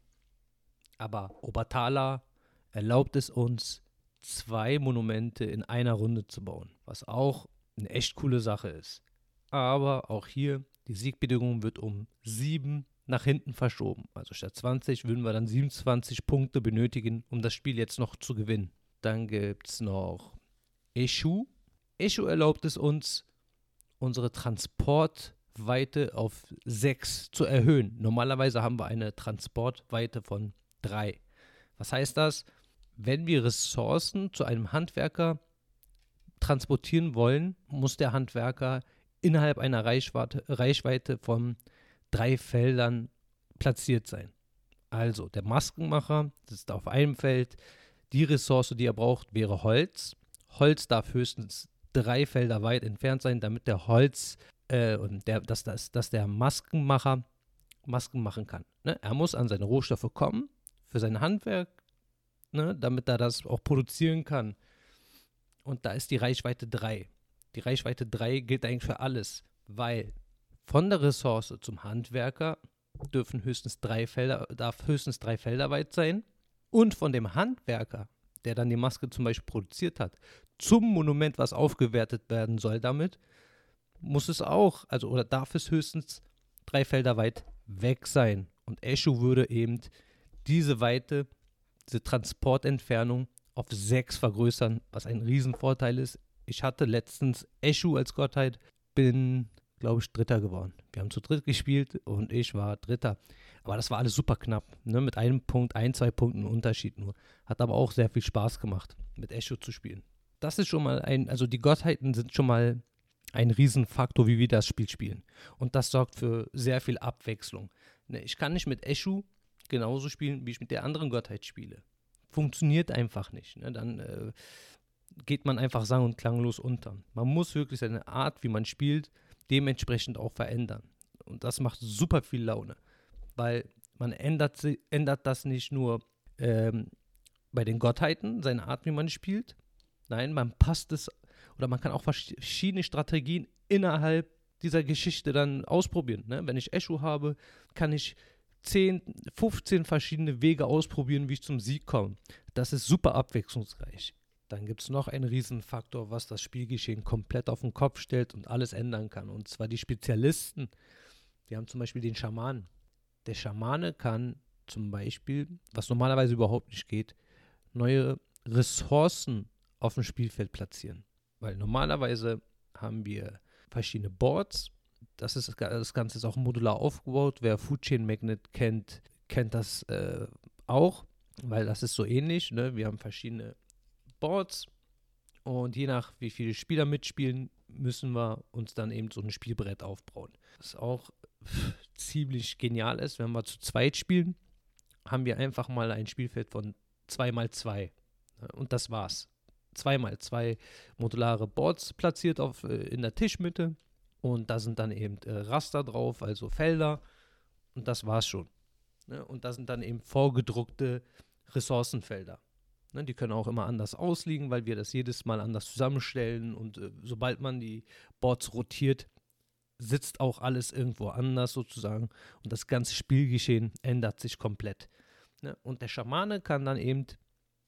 aber Obatala erlaubt es uns, zwei Monumente in einer Runde zu bauen, was auch eine echt coole Sache ist. Aber auch hier Die Siegbedingung wird um 7 nach hinten verschoben. Also statt 20 würden wir dann 27 Punkte benötigen, um das Spiel jetzt noch zu gewinnen. Dann gibt es noch Eschu. Eschu erlaubt es uns, unsere Transportweite auf 6 zu erhöhen. Normalerweise haben wir eine Transportweite von 3. Was heißt das? Wenn wir Ressourcen zu einem Handwerker transportieren wollen, muss der Handwerker innerhalb einer Reichweite, Reichweite von drei Feldern platziert sein. Also der Maskenmacher ist auf einem Feld. Die Ressource, die er braucht, wäre Holz. Holz darf höchstens drei Felder weit entfernt sein, damit der Holz äh, und der, dass, dass, dass der Maskenmacher Masken machen kann. Ne? Er muss an seine Rohstoffe kommen für sein Handwerk, ne? damit er das auch produzieren kann. Und da ist die Reichweite 3. Die Reichweite 3 gilt eigentlich für alles, weil von der Ressource zum Handwerker dürfen höchstens drei Felder, darf höchstens drei Felder weit sein. Und von dem Handwerker, der dann die Maske zum Beispiel produziert hat, zum Monument, was aufgewertet werden soll damit, muss es auch, also oder darf es höchstens drei Felder weit weg sein. Und Eschu würde eben diese Weite, diese Transportentfernung auf sechs vergrößern, was ein Riesenvorteil ist. Ich hatte letztens Eschu als Gottheit, bin glaube ich, Dritter geworden. Wir haben zu dritt gespielt und ich war Dritter. Aber das war alles super knapp, ne? mit einem Punkt, ein, zwei Punkten Unterschied nur. Hat aber auch sehr viel Spaß gemacht, mit Echo zu spielen. Das ist schon mal ein, also die Gottheiten sind schon mal ein Riesenfaktor, wie wir das Spiel spielen. Und das sorgt für sehr viel Abwechslung. Ne? Ich kann nicht mit Eschu genauso spielen, wie ich mit der anderen Gottheit spiele. Funktioniert einfach nicht. Ne? Dann äh, geht man einfach sang- und klanglos unter. Man muss wirklich seine Art, wie man spielt, dementsprechend auch verändern. Und das macht super viel Laune, weil man ändert, ändert das nicht nur ähm, bei den Gottheiten, seine Art, wie man spielt. Nein, man passt es oder man kann auch verschiedene Strategien innerhalb dieser Geschichte dann ausprobieren. Ne? Wenn ich Eschu habe, kann ich 10, 15 verschiedene Wege ausprobieren, wie ich zum Sieg komme. Das ist super abwechslungsreich. Dann gibt es noch einen Riesenfaktor, was das Spielgeschehen komplett auf den Kopf stellt und alles ändern kann. Und zwar die Spezialisten. Wir haben zum Beispiel den Schamanen. Der Schamane kann zum Beispiel, was normalerweise überhaupt nicht geht, neue Ressourcen auf dem Spielfeld platzieren. Weil normalerweise haben wir verschiedene Boards. Das, ist, das Ganze ist auch modular aufgebaut. Wer Food Chain Magnet kennt, kennt das äh, auch, weil das ist so ähnlich. Ne? Wir haben verschiedene Boards und je nach wie viele Spieler mitspielen, müssen wir uns dann eben so ein Spielbrett aufbauen. Was auch ziemlich genial ist, wenn wir zu zweit spielen, haben wir einfach mal ein Spielfeld von 2x2 und das war's. 2x2 modulare Boards platziert auf, äh, in der Tischmitte und da sind dann eben äh, Raster drauf, also Felder und das war's schon. Und da sind dann eben vorgedruckte Ressourcenfelder. Ne, die können auch immer anders ausliegen, weil wir das jedes Mal anders zusammenstellen und äh, sobald man die Boards rotiert, sitzt auch alles irgendwo anders sozusagen und das ganze Spielgeschehen ändert sich komplett. Ne? Und der Schamane kann dann eben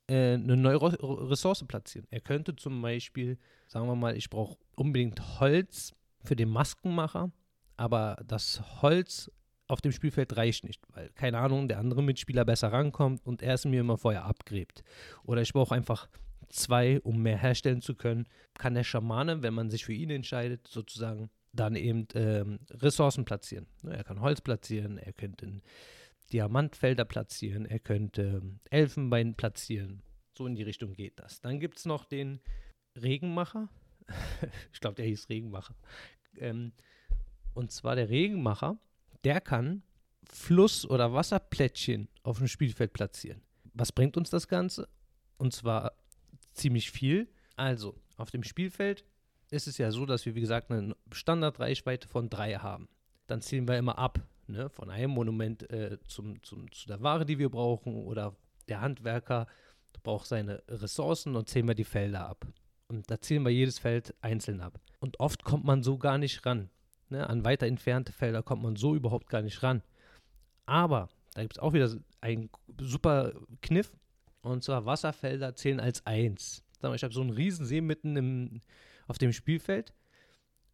äh, eine neue Ressource platzieren. Er könnte zum Beispiel, sagen wir mal, ich brauche unbedingt Holz für den Maskenmacher, aber das Holz auf dem Spielfeld reicht nicht, weil, keine Ahnung, der andere Mitspieler besser rankommt und er es mir immer vorher abgräbt. Oder ich brauche einfach zwei, um mehr herstellen zu können. Kann der Schamane, wenn man sich für ihn entscheidet, sozusagen dann eben ähm, Ressourcen platzieren. Ne, er kann Holz platzieren, er könnte Diamantfelder platzieren, er könnte Elfenbein platzieren. So in die Richtung geht das. Dann gibt es noch den Regenmacher. ich glaube, der hieß Regenmacher. Ähm, und zwar der Regenmacher der kann Fluss- oder Wasserplättchen auf dem Spielfeld platzieren. Was bringt uns das Ganze? Und zwar ziemlich viel. Also, auf dem Spielfeld ist es ja so, dass wir, wie gesagt, eine Standardreichweite von drei haben. Dann zählen wir immer ab, ne? von einem Monument äh, zum, zum, zu der Ware, die wir brauchen, oder der Handwerker braucht seine Ressourcen und zählen wir die Felder ab. Und da zählen wir jedes Feld einzeln ab. Und oft kommt man so gar nicht ran. Ne? An weiter entfernte Felder kommt man so überhaupt gar nicht ran. Aber da gibt es auch wieder einen super Kniff. Und zwar Wasserfelder zählen als eins. Sag mal, ich habe so einen riesen See mitten im, auf dem Spielfeld.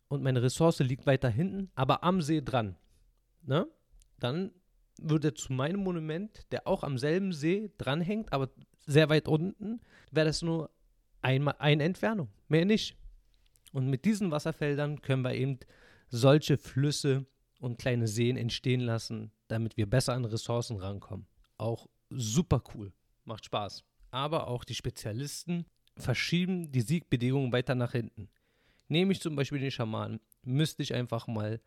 und meine Ressource liegt weiter hinten, aber am See dran, ne? dann würde zu meinem Monument, der auch am selben See dranhängt, aber sehr weit unten, wäre das nur einmal eine Entfernung, mehr nicht. Und mit diesen Wasserfeldern können wir eben solche Flüsse und kleine Seen entstehen lassen, damit wir besser an Ressourcen rankommen. Auch super cool, macht Spaß. Aber auch die Spezialisten verschieben die Siegbedingungen weiter nach hinten. Nehme ich zum Beispiel den Schamanen, müsste ich einfach mal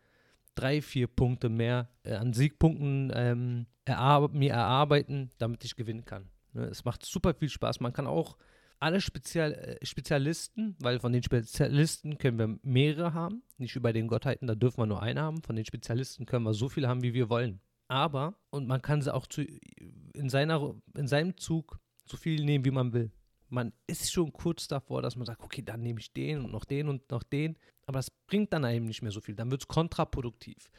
drei, vier Punkte mehr äh, an Siegpunkten ähm, erarbe mir erarbeiten, damit ich gewinnen kann. Ne, es macht super viel Spaß. Man kann auch alle Spezial äh, Spezialisten, weil von den Spezialisten können wir mehrere haben, nicht bei den Gottheiten, da dürfen wir nur einen haben. Von den Spezialisten können wir so viele haben, wie wir wollen. Aber, und man kann sie auch zu, in, seiner, in seinem Zug so viel nehmen, wie man will man ist schon kurz davor, dass man sagt, okay, dann nehme ich den und noch den und noch den. Aber das bringt dann einem nicht mehr so viel. Dann wird es kontraproduktiv.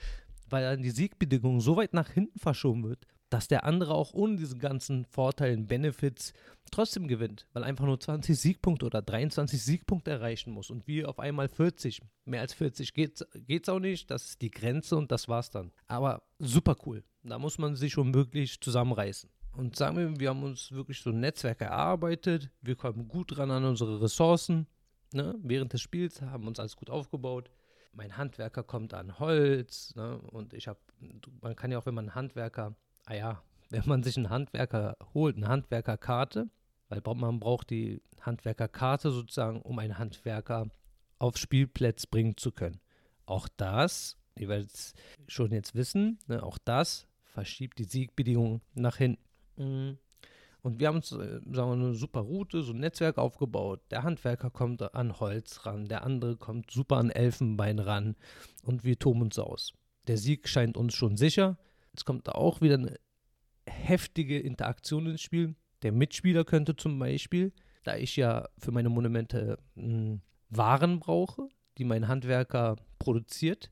Weil dann die Siegbedingung so weit nach hinten verschoben wird, dass der andere auch ohne diese ganzen Vorteile, Benefits trotzdem gewinnt. Weil einfach nur 20 Siegpunkte oder 23 Siegpunkte erreichen muss. Und wir auf einmal 40. Mehr als 40 geht es auch nicht. Das ist die Grenze und das war's dann. Aber super cool. Da muss man sich schon wirklich zusammenreißen. Und sagen wir, wir haben uns wirklich so ein Netzwerk erarbeitet, wir kommen gut ran an unsere Ressourcen. Ne? Während des Spiels haben wir uns alles gut aufgebaut. Mein Handwerker kommt an Holz ne? und ich habe, man kann ja auch, wenn man einen Handwerker, ah ja, wenn man sich einen Handwerker holt, eine Handwerkerkarte, weil man braucht die Handwerkerkarte sozusagen, um einen Handwerker aufs Spielplatz bringen zu können. Auch das, ihr werdet es schon jetzt wissen, ne? auch das verschiebt die Siegbedingungen nach hinten. Mhm. Und wir haben uns, äh, sagen wir, eine super Route, so ein Netzwerk aufgebaut. Der Handwerker kommt an Holz ran, der andere kommt super an Elfenbein ran und wir toben uns aus. Der Sieg scheint uns schon sicher. Jetzt kommt da auch wieder eine heftige Interaktion ins Spiel. Der Mitspieler könnte zum Beispiel, da ich ja für meine Monumente mh, hm, Waren brauche, die mein Handwerker produziert,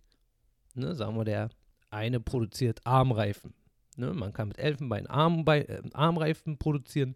ne, sagen wir, der eine produziert Armreifen, Ne? Man kann mit Elfenbein Armbein, äh, Armreifen produzieren.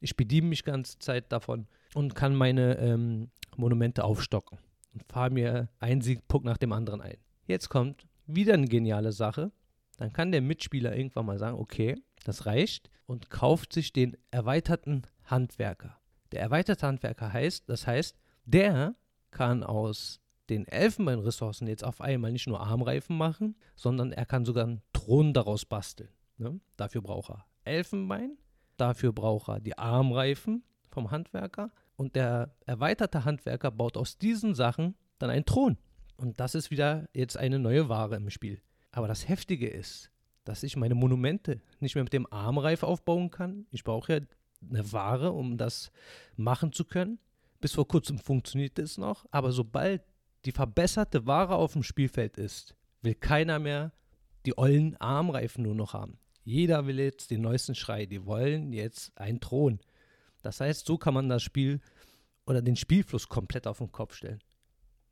Ich bediene mich ganze Zeit davon und kann meine ähm, Monumente aufstocken und fahre mir einen Siegpunkt nach dem anderen ein. Jetzt kommt wieder eine geniale Sache. Dann kann der Mitspieler irgendwann mal sagen, okay, das reicht und kauft sich den erweiterten Handwerker. Der erweiterte Handwerker heißt, das heißt, der kann aus den Elfenbeinressourcen jetzt auf einmal nicht nur Armreifen machen, sondern er kann sogar einen Thron daraus basteln. Ne? Dafür braucht er Elfenbein, dafür braucht er die Armreifen vom Handwerker und der erweiterte Handwerker baut aus diesen Sachen dann einen Thron. Und das ist wieder jetzt eine neue Ware im Spiel. Aber das Heftige ist, dass ich meine Monumente nicht mehr mit dem Armreif aufbauen kann. Ich brauche ja eine Ware, um das machen zu können. Bis vor kurzem funktioniert es noch, aber sobald die verbesserte Ware auf dem Spielfeld ist, will keiner mehr die ollen Armreifen nur noch haben. Jeder will jetzt den neuesten Schrei. Die wollen jetzt einen Thron. Das heißt, so kann man das Spiel oder den Spielfluss komplett auf den Kopf stellen.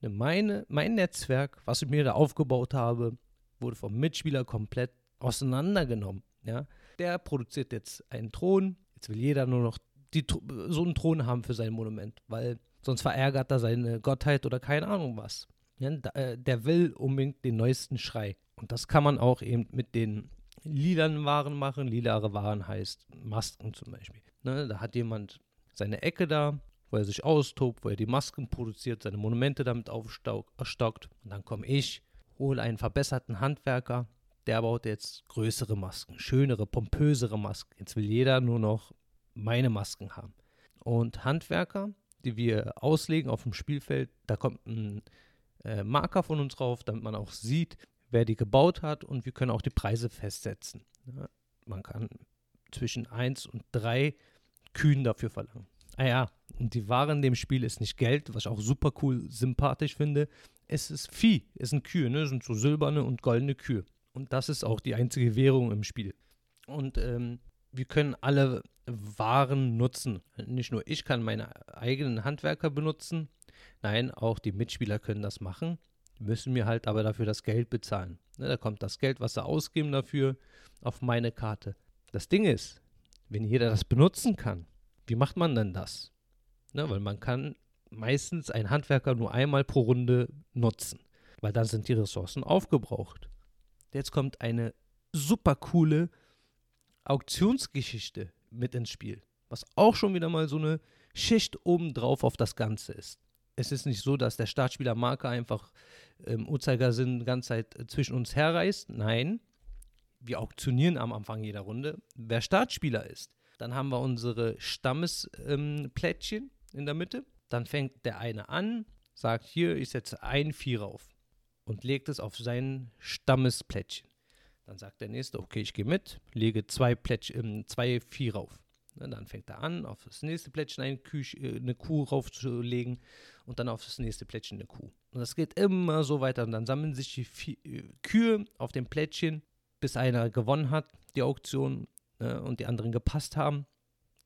Ne, meine, mein Netzwerk, was ich mir da aufgebaut habe, wurde vom Mitspieler komplett auseinandergenommen. Ja? Der produziert jetzt einen Thron. Jetzt will jeder nur noch die, so einen Thron haben für sein Monument, weil Sonst verärgert er seine Gottheit oder keine Ahnung was. Ja, äh, der will unbedingt den neuesten Schrei. Und das kann man auch eben mit den lilanen Waren machen. Lilare Waren heißt Masken zum Beispiel. Ne, da hat jemand seine Ecke da, wo er sich austobt, wo er die Masken produziert, seine Monumente damit aufstockt. Und dann komme ich, hole einen verbesserten Handwerker, der baut jetzt größere Masken, schönere, pompösere Masken. Jetzt will jeder nur noch meine Masken haben. Und Handwerker die wir auslegen auf dem Spielfeld. Da kommt ein äh, Marker von uns drauf, damit man auch sieht, wer die gebaut hat und wir können auch die Preise festsetzen. Ja, man kann zwischen 1 und 3 Kühen dafür verlangen. Ah ja, und die Ware in dem Spiel ist nicht Geld, was ich auch super cool, sympathisch finde. Es ist Vieh, es sind Kühe, ne? Es sind so silberne und goldene Kühe. Und das ist auch die einzige Währung im Spiel. Und ähm, wir können alle Waren nutzen. Nicht nur ich kann meine eigenen Handwerker benutzen, nein, auch die Mitspieler können das machen, müssen mir halt aber dafür das Geld bezahlen. Ne, da kommt das Geld, was sie ausgeben dafür, auf meine Karte. Das Ding ist, wenn jeder das benutzen kann, wie macht man denn das? Ne, weil man kann meistens ein Handwerker nur einmal pro Runde nutzen, weil dann sind die Ressourcen aufgebraucht. Jetzt kommt eine super coole Auktionsgeschichte mit ins Spiel, was auch schon wieder mal so eine Schicht obendrauf auf das Ganze ist. Es ist nicht so, dass der Startspieler Marker einfach im Uhrzeigersinn die ganze Zeit zwischen uns herreißt. Nein, wir auktionieren am Anfang jeder Runde, wer Startspieler ist. Dann haben wir unsere Stammesplättchen ähm, in der Mitte. Dann fängt der eine an, sagt hier, ich setze ein Vieh rauf und legt es auf sein Stammesplättchen. Dann sagt der nächste, okay, ich gehe mit, lege zwei, Plätsch, äh, zwei Vieh rauf. Ne, dann fängt er an, auf das nächste Plättchen eine, Kuh, äh, eine Kuh raufzulegen und dann auf das nächste Plättchen eine Kuh. Und das geht immer so weiter. Und dann sammeln sich die Vieh, äh, Kühe auf dem Plättchen, bis einer gewonnen hat, die Auktion, ne, und die anderen gepasst haben.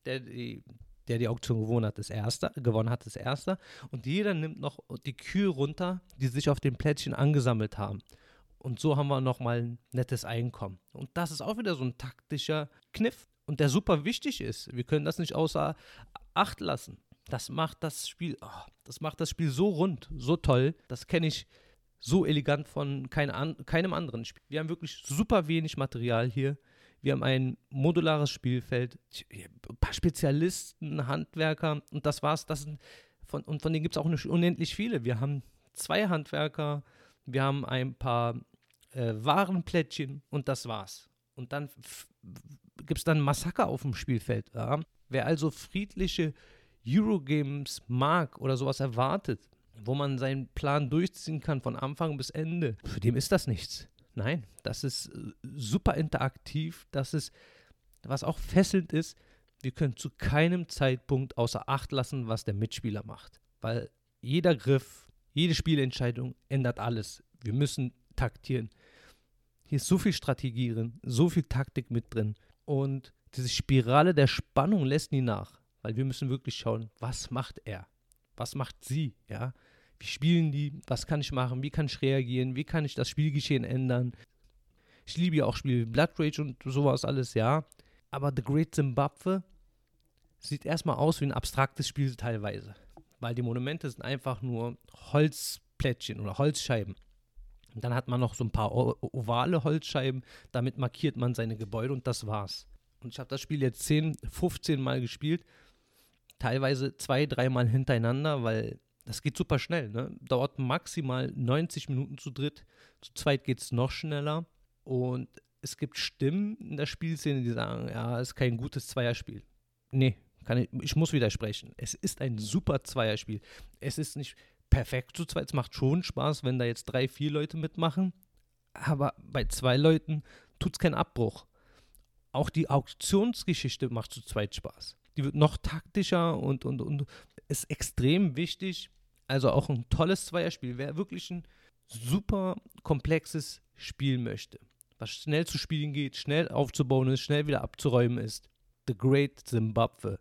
Der die, der die Auktion gewonnen hat, ist Erster, gewonnen hat, ist Erster. Und jeder nimmt noch die Kühe runter, die sich auf dem Plättchen angesammelt haben. Und so haben wir nochmal ein nettes Einkommen. Und das ist auch wieder so ein taktischer Kniff und der super wichtig ist. Wir können das nicht außer Acht lassen. Das macht das Spiel, oh, das macht das Spiel so rund, so toll. Das kenne ich so elegant von kein an, keinem anderen Spiel. Wir haben wirklich super wenig Material hier. Wir haben ein modulares Spielfeld, ein paar Spezialisten, Handwerker und das war's. Das von, und von denen gibt es auch unendlich viele. Wir haben zwei Handwerker, wir haben ein paar äh, Warenplättchen und das war's. Und dann gibt es dann Massaker auf dem Spielfeld. Ja? Wer also friedliche Eurogames mag oder sowas erwartet, wo man seinen Plan durchziehen kann von Anfang bis Ende, für dem ist das nichts. Nein, das ist äh, super interaktiv, das ist, was auch fesselnd ist, wir können zu keinem Zeitpunkt außer Acht lassen, was der Mitspieler macht. Weil jeder Griff, jede Spielentscheidung ändert alles. Wir müssen taktieren. Hier ist so viel Strategie drin, so viel Taktik mit drin. Und diese Spirale der Spannung lässt nie nach. Weil wir müssen wirklich schauen, was macht er? Was macht sie? Ja? Wie spielen die? Was kann ich machen? Wie kann ich reagieren? Wie kann ich das Spielgeschehen ändern? Ich liebe ja auch Spiele wie Blood Rage und sowas alles, ja. Aber The Great Zimbabwe sieht erstmal aus wie ein abstraktes Spiel teilweise. Weil die Monumente sind einfach nur Holzplättchen oder Holzscheiben. Und dann hat man noch so ein paar ovale Holzscheiben, damit markiert man seine Gebäude und das war's. Und ich habe das Spiel jetzt 10, 15 Mal gespielt, teilweise zwei, dreimal hintereinander, weil das geht super schnell. Ne? Dauert maximal 90 Minuten zu dritt. Zu zweit geht es noch schneller. Und es gibt Stimmen in der Spielszene, die sagen, ja, es ist kein gutes Zweierspiel. Nee, ich, ich, muss widersprechen. Es ist ein super Zweierspiel. Es ist nicht perfekt zu zweit. Es macht schon Spaß, wenn da jetzt drei, vier Leute mitmachen. Aber bei zwei Leuten tut es keinen Abbruch. Auch die Auktionsgeschichte macht zu zweit Spaß. Die wird noch taktischer und, und, und ist extrem wichtig, also auch ein tolles Zweierspiel. Wer wirklich ein super komplexes Spiel möchte, was schnell zu spielen geht, schnell aufzubauen ist, schnell wieder abzuräumen ist, The Great Zimbabwe.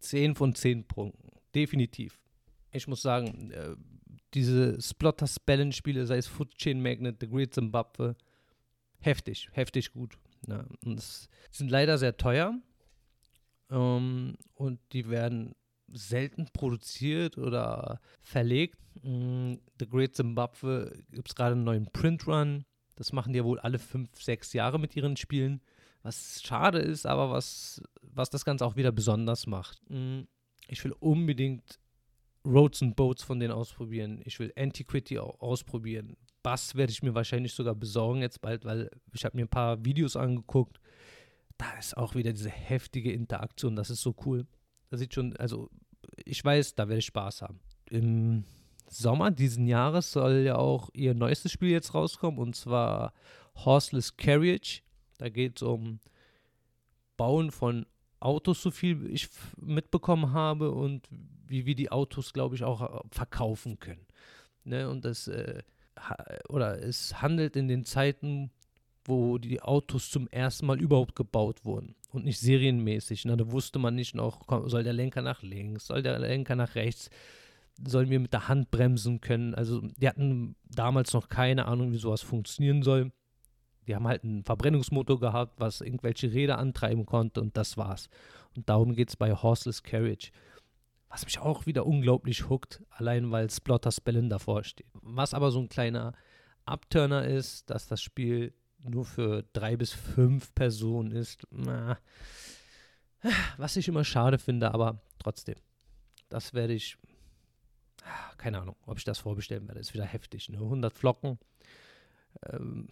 10 von 10 Punkten. Definitiv. Ich muss sagen, äh, diese Splotter Spellen Spiele, sei es Foot Chain Magnet, The Great Zimbabwe, heftig, heftig gut. Ja, und es sind leider sehr teuer. Ähm, und die werden selten produziert oder verlegt. Mm, The Great Zimbabwe gibt es gerade einen neuen Print-Run. Das machen die ja wohl alle fünf, sechs Jahre mit ihren Spielen. Was schade ist, aber was, was das Ganze auch wieder besonders macht. Mm, ich will unbedingt Roads and Boats von denen ausprobieren. Ich will Antiquity ausprobieren. Bass werde ich mir wahrscheinlich sogar besorgen jetzt bald, weil ich habe mir ein paar Videos angeguckt. Da ist auch wieder diese heftige Interaktion. Das ist so cool. Das sieht schon, also ich weiß, da werde ich Spaß haben. Im Sommer diesen Jahres soll ja auch ihr neuestes Spiel jetzt rauskommen und zwar Horseless Carriage. Da geht es um Bauen von Autos, so viel ich mitbekommen habe und wie wir die Autos, glaube ich, auch verkaufen können. Ne? Und das, äh, oder es handelt in den Zeiten, wo die Autos zum ersten Mal überhaupt gebaut wurden und nicht serienmäßig. Na, da wusste man nicht noch, soll der Lenker nach links, soll der Lenker nach rechts, sollen wir mit der Hand bremsen können. Also die hatten damals noch keine Ahnung, wie sowas funktionieren soll. Die haben halt einen Verbrennungsmotor gehabt, was irgendwelche Räder antreiben konnte und das war's. Und darum geht es bei Horseless Carriage. was mich auch wieder unglaublich hookt, allein weil Splotter Spellin davor steht. Was aber so ein kleiner Abturner ist, dass das Spiel nur für drei bis fünf Personen ist. Na, was ich immer schade finde, aber trotzdem. Das werde ich, keine Ahnung, ob ich das vorbestellen werde. Ist wieder heftig, ne? 100 Flocken. Ähm,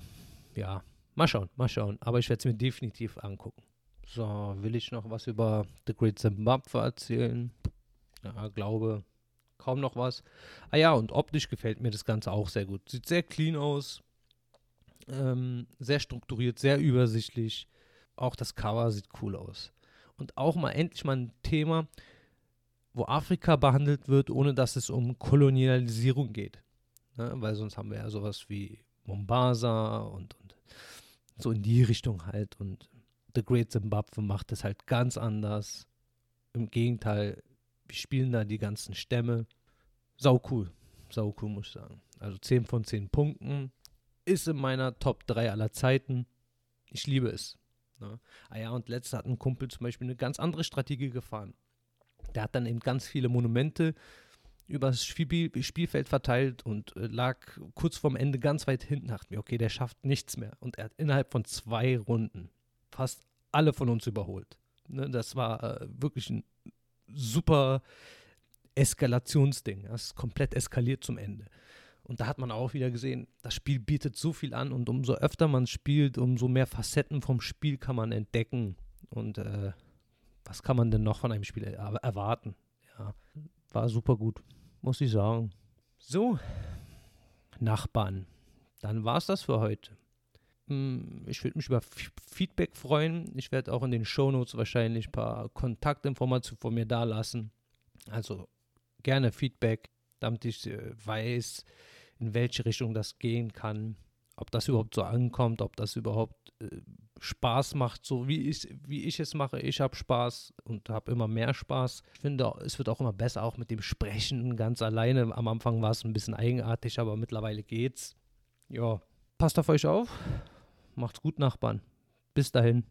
ja, mal schauen, mal schauen. Aber ich werde es mir definitiv angucken. So, will ich noch was über The Great Zimbabwe erzählen? Ja, glaube kaum noch was. Ah ja, und optisch gefällt mir das Ganze auch sehr gut. Sieht sehr clean aus. Ähm, sehr strukturiert, sehr übersichtlich. Auch das Cover sieht cool aus. Und auch mal endlich mal ein Thema, wo Afrika behandelt wird, ohne dass es um Kolonialisierung geht. Ne? Weil sonst haben wir ja sowas wie Mombasa und, und so in die Richtung halt. Und The Great Zimbabwe macht es halt ganz anders. Im Gegenteil, wir spielen da die ganzen Stämme. Sau cool. Sau cool, muss ich sagen. Also 10 von 10 Punkten. Ist in meiner Top 3 aller Zeiten. Ich liebe es. Ne? Ah ja, und letztes hat ein Kumpel zum Beispiel eine ganz andere Strategie gefahren. Der hat dann eben ganz viele Monumente über das Spiel, Spielfeld verteilt und äh, lag kurz vorm Ende ganz weit hinten. Dachte mir, okay, der schafft nichts mehr. Und er hat innerhalb von zwei Runden fast alle von uns überholt. Ne, das war äh, wirklich ein super Eskalationsding. Das ist komplett eskaliert zum Ende. Und da hat man auch wieder gesehen, das Spiel bietet so viel an und umso öfter man spielt, umso mehr Facetten vom Spiel kann man entdecken. Und äh, was kann man denn noch von einem Spiel er erwarten? Ja, war super gut, muss ich sagen. So, Nachbarn, dann war es das für heute. Hm, ich würde mich über Feedback freuen. Ich werde auch in den Shownotes wahrscheinlich ein paar Kontaktinformationen von mir da lassen. Also gerne Feedback, damit ich äh, weiß, in welche Richtung das gehen kann, ob das überhaupt so ankommt, ob das überhaupt äh, Spaß macht, so wie ich, wie ich es mache. Ich habe Spaß und habe immer mehr Spaß. Ich finde, es wird auch immer besser, auch mit dem Sprechen ganz alleine. Am Anfang war es ein bisschen eigenartig, aber mittlerweile geht's. Ja, passt auf euch auf. Macht's gut, Nachbarn. Bis dahin.